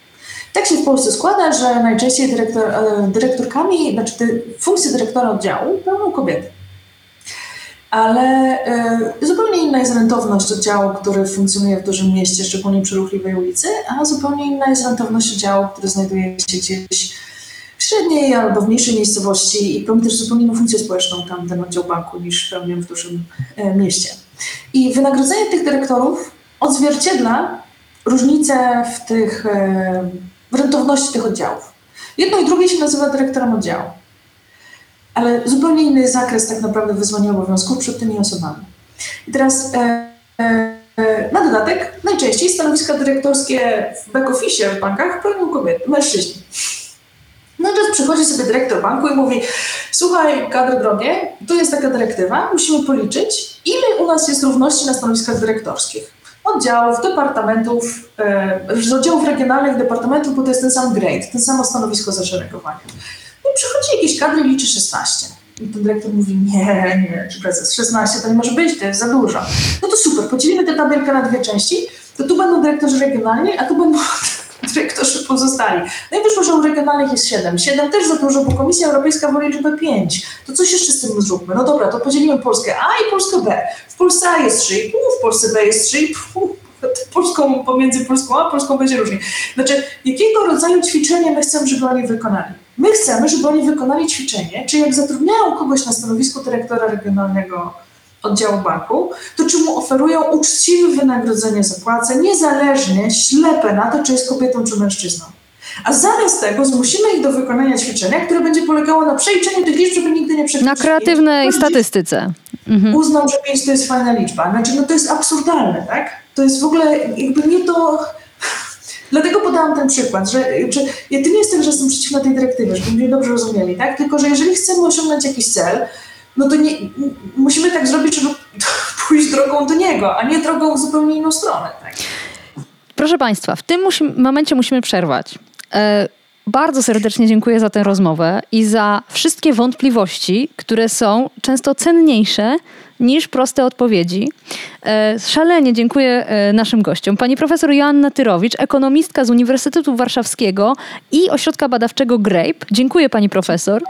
Tak się w Polsce składa, że najczęściej dyrektor, e, dyrektorkami, znaczy funkcję dyrektora oddziału pełnią kobiety. Ale e, zupełnie inna jest rentowność oddziału, który funkcjonuje w dużym mieście, szczególnie przy ruchliwej ulicy, a zupełnie inna jest rentowność oddziału, który znajduje się gdzieś w średniej albo w mniejszej miejscowości i pełni też zupełnie inną funkcję społeczną tam ten oddział banku niż pełnię w dużym e, mieście. I wynagrodzenie tych dyrektorów odzwierciedla różnice w, tych, e, w rentowności tych oddziałów. Jedno i drugie się nazywa dyrektorem oddziału, ale zupełnie inny zakres tak naprawdę wyzwania obowiązków przed tymi osobami. I teraz e, e, na dodatek najczęściej stanowiska dyrektorskie w back-office w bankach pełnią kobiety, mężczyźni. No i teraz przychodzi sobie dyrektor banku i mówi, słuchaj, kadry drogie, tu jest taka dyrektywa, musimy policzyć, ile u nas jest równości na stanowiskach dyrektorskich. Oddziałów, departamentów, e, z oddziałów regionalnych, departamentów, bo to jest ten sam grade, ten samo stanowisko zaszeregowania. No i przychodzi jakiś kadry liczy 16. I ten dyrektor mówi, nie, nie, czy prezes, 16 to nie może być, to jest za dużo. No to super, podzielimy tę tabelkę na dwie części, to tu będą dyrektorzy regionalni, a tu będą dyrektorzy pozostali. No i wyszło, że u regionalnych jest 7. 7 też za dużo, bo Komisja Europejska woli liczbę 5. To coś jeszcze z tym zróbmy. No dobra, to podzielimy Polskę A i Polskę B. W Polsce A jest 3,5, w Polsce B jest 3,5. Polską, pomiędzy Polską A Polską będzie różnie. Znaczy, jakiego rodzaju ćwiczenie my chcemy, żeby oni wykonali? My chcemy, żeby oni wykonali ćwiczenie, czy jak zatrudniają kogoś na stanowisku dyrektora regionalnego oddziału banku, to czy mu oferują uczciwe wynagrodzenie za pracę, niezależnie, ślepe na to, czy jest kobietą, czy mężczyzną. A zamiast tego zmusimy ich do wykonania ćwiczenia, które będzie polegało na przeliczeniu tych liczb, żeby nigdy nie przekroczyć Na kreatywnej statystyce. Mhm. Uznał, że 5 to jest fajna liczba. Znaczy, no to jest absurdalne, tak? To jest w ogóle jakby nie to... Dlatego podałam ten przykład, że czy, ja, to nie jest tak, że jestem przeciwna tej dyrektywie, żeby mnie dobrze rozumieli, tak? Tylko, że jeżeli chcemy osiągnąć jakiś cel, no to nie, musimy tak zrobić, żeby pójść drogą do niego, a nie drogą w zupełnie inną stronę. Tak? Proszę Państwa, w tym musi, momencie musimy przerwać. E, bardzo serdecznie dziękuję za tę rozmowę i za wszystkie wątpliwości, które są często cenniejsze niż proste odpowiedzi. E, szalenie dziękuję e, naszym gościom. Pani profesor Joanna Tyrowicz, ekonomistka z Uniwersytetu Warszawskiego i Ośrodka Badawczego GRAPE. Dziękuję pani profesor.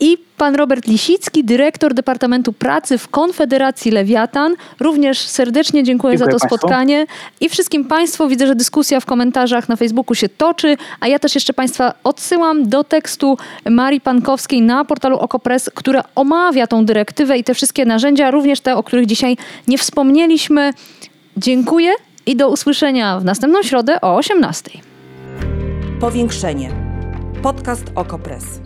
I pan Robert Lisicki, dyrektor Departamentu Pracy w Konfederacji Lewiatan. Również serdecznie dziękuję, Dziękuję za to państwu. spotkanie. I wszystkim Państwu widzę, że dyskusja w komentarzach na Facebooku się toczy, a ja też jeszcze Państwa odsyłam do tekstu Marii Pankowskiej na portalu Okopres, która omawia tą dyrektywę i te wszystkie narzędzia, również te, o których dzisiaj nie wspomnieliśmy. Dziękuję i do usłyszenia w następną środę o 18. Powiększenie. Podcast Okopres.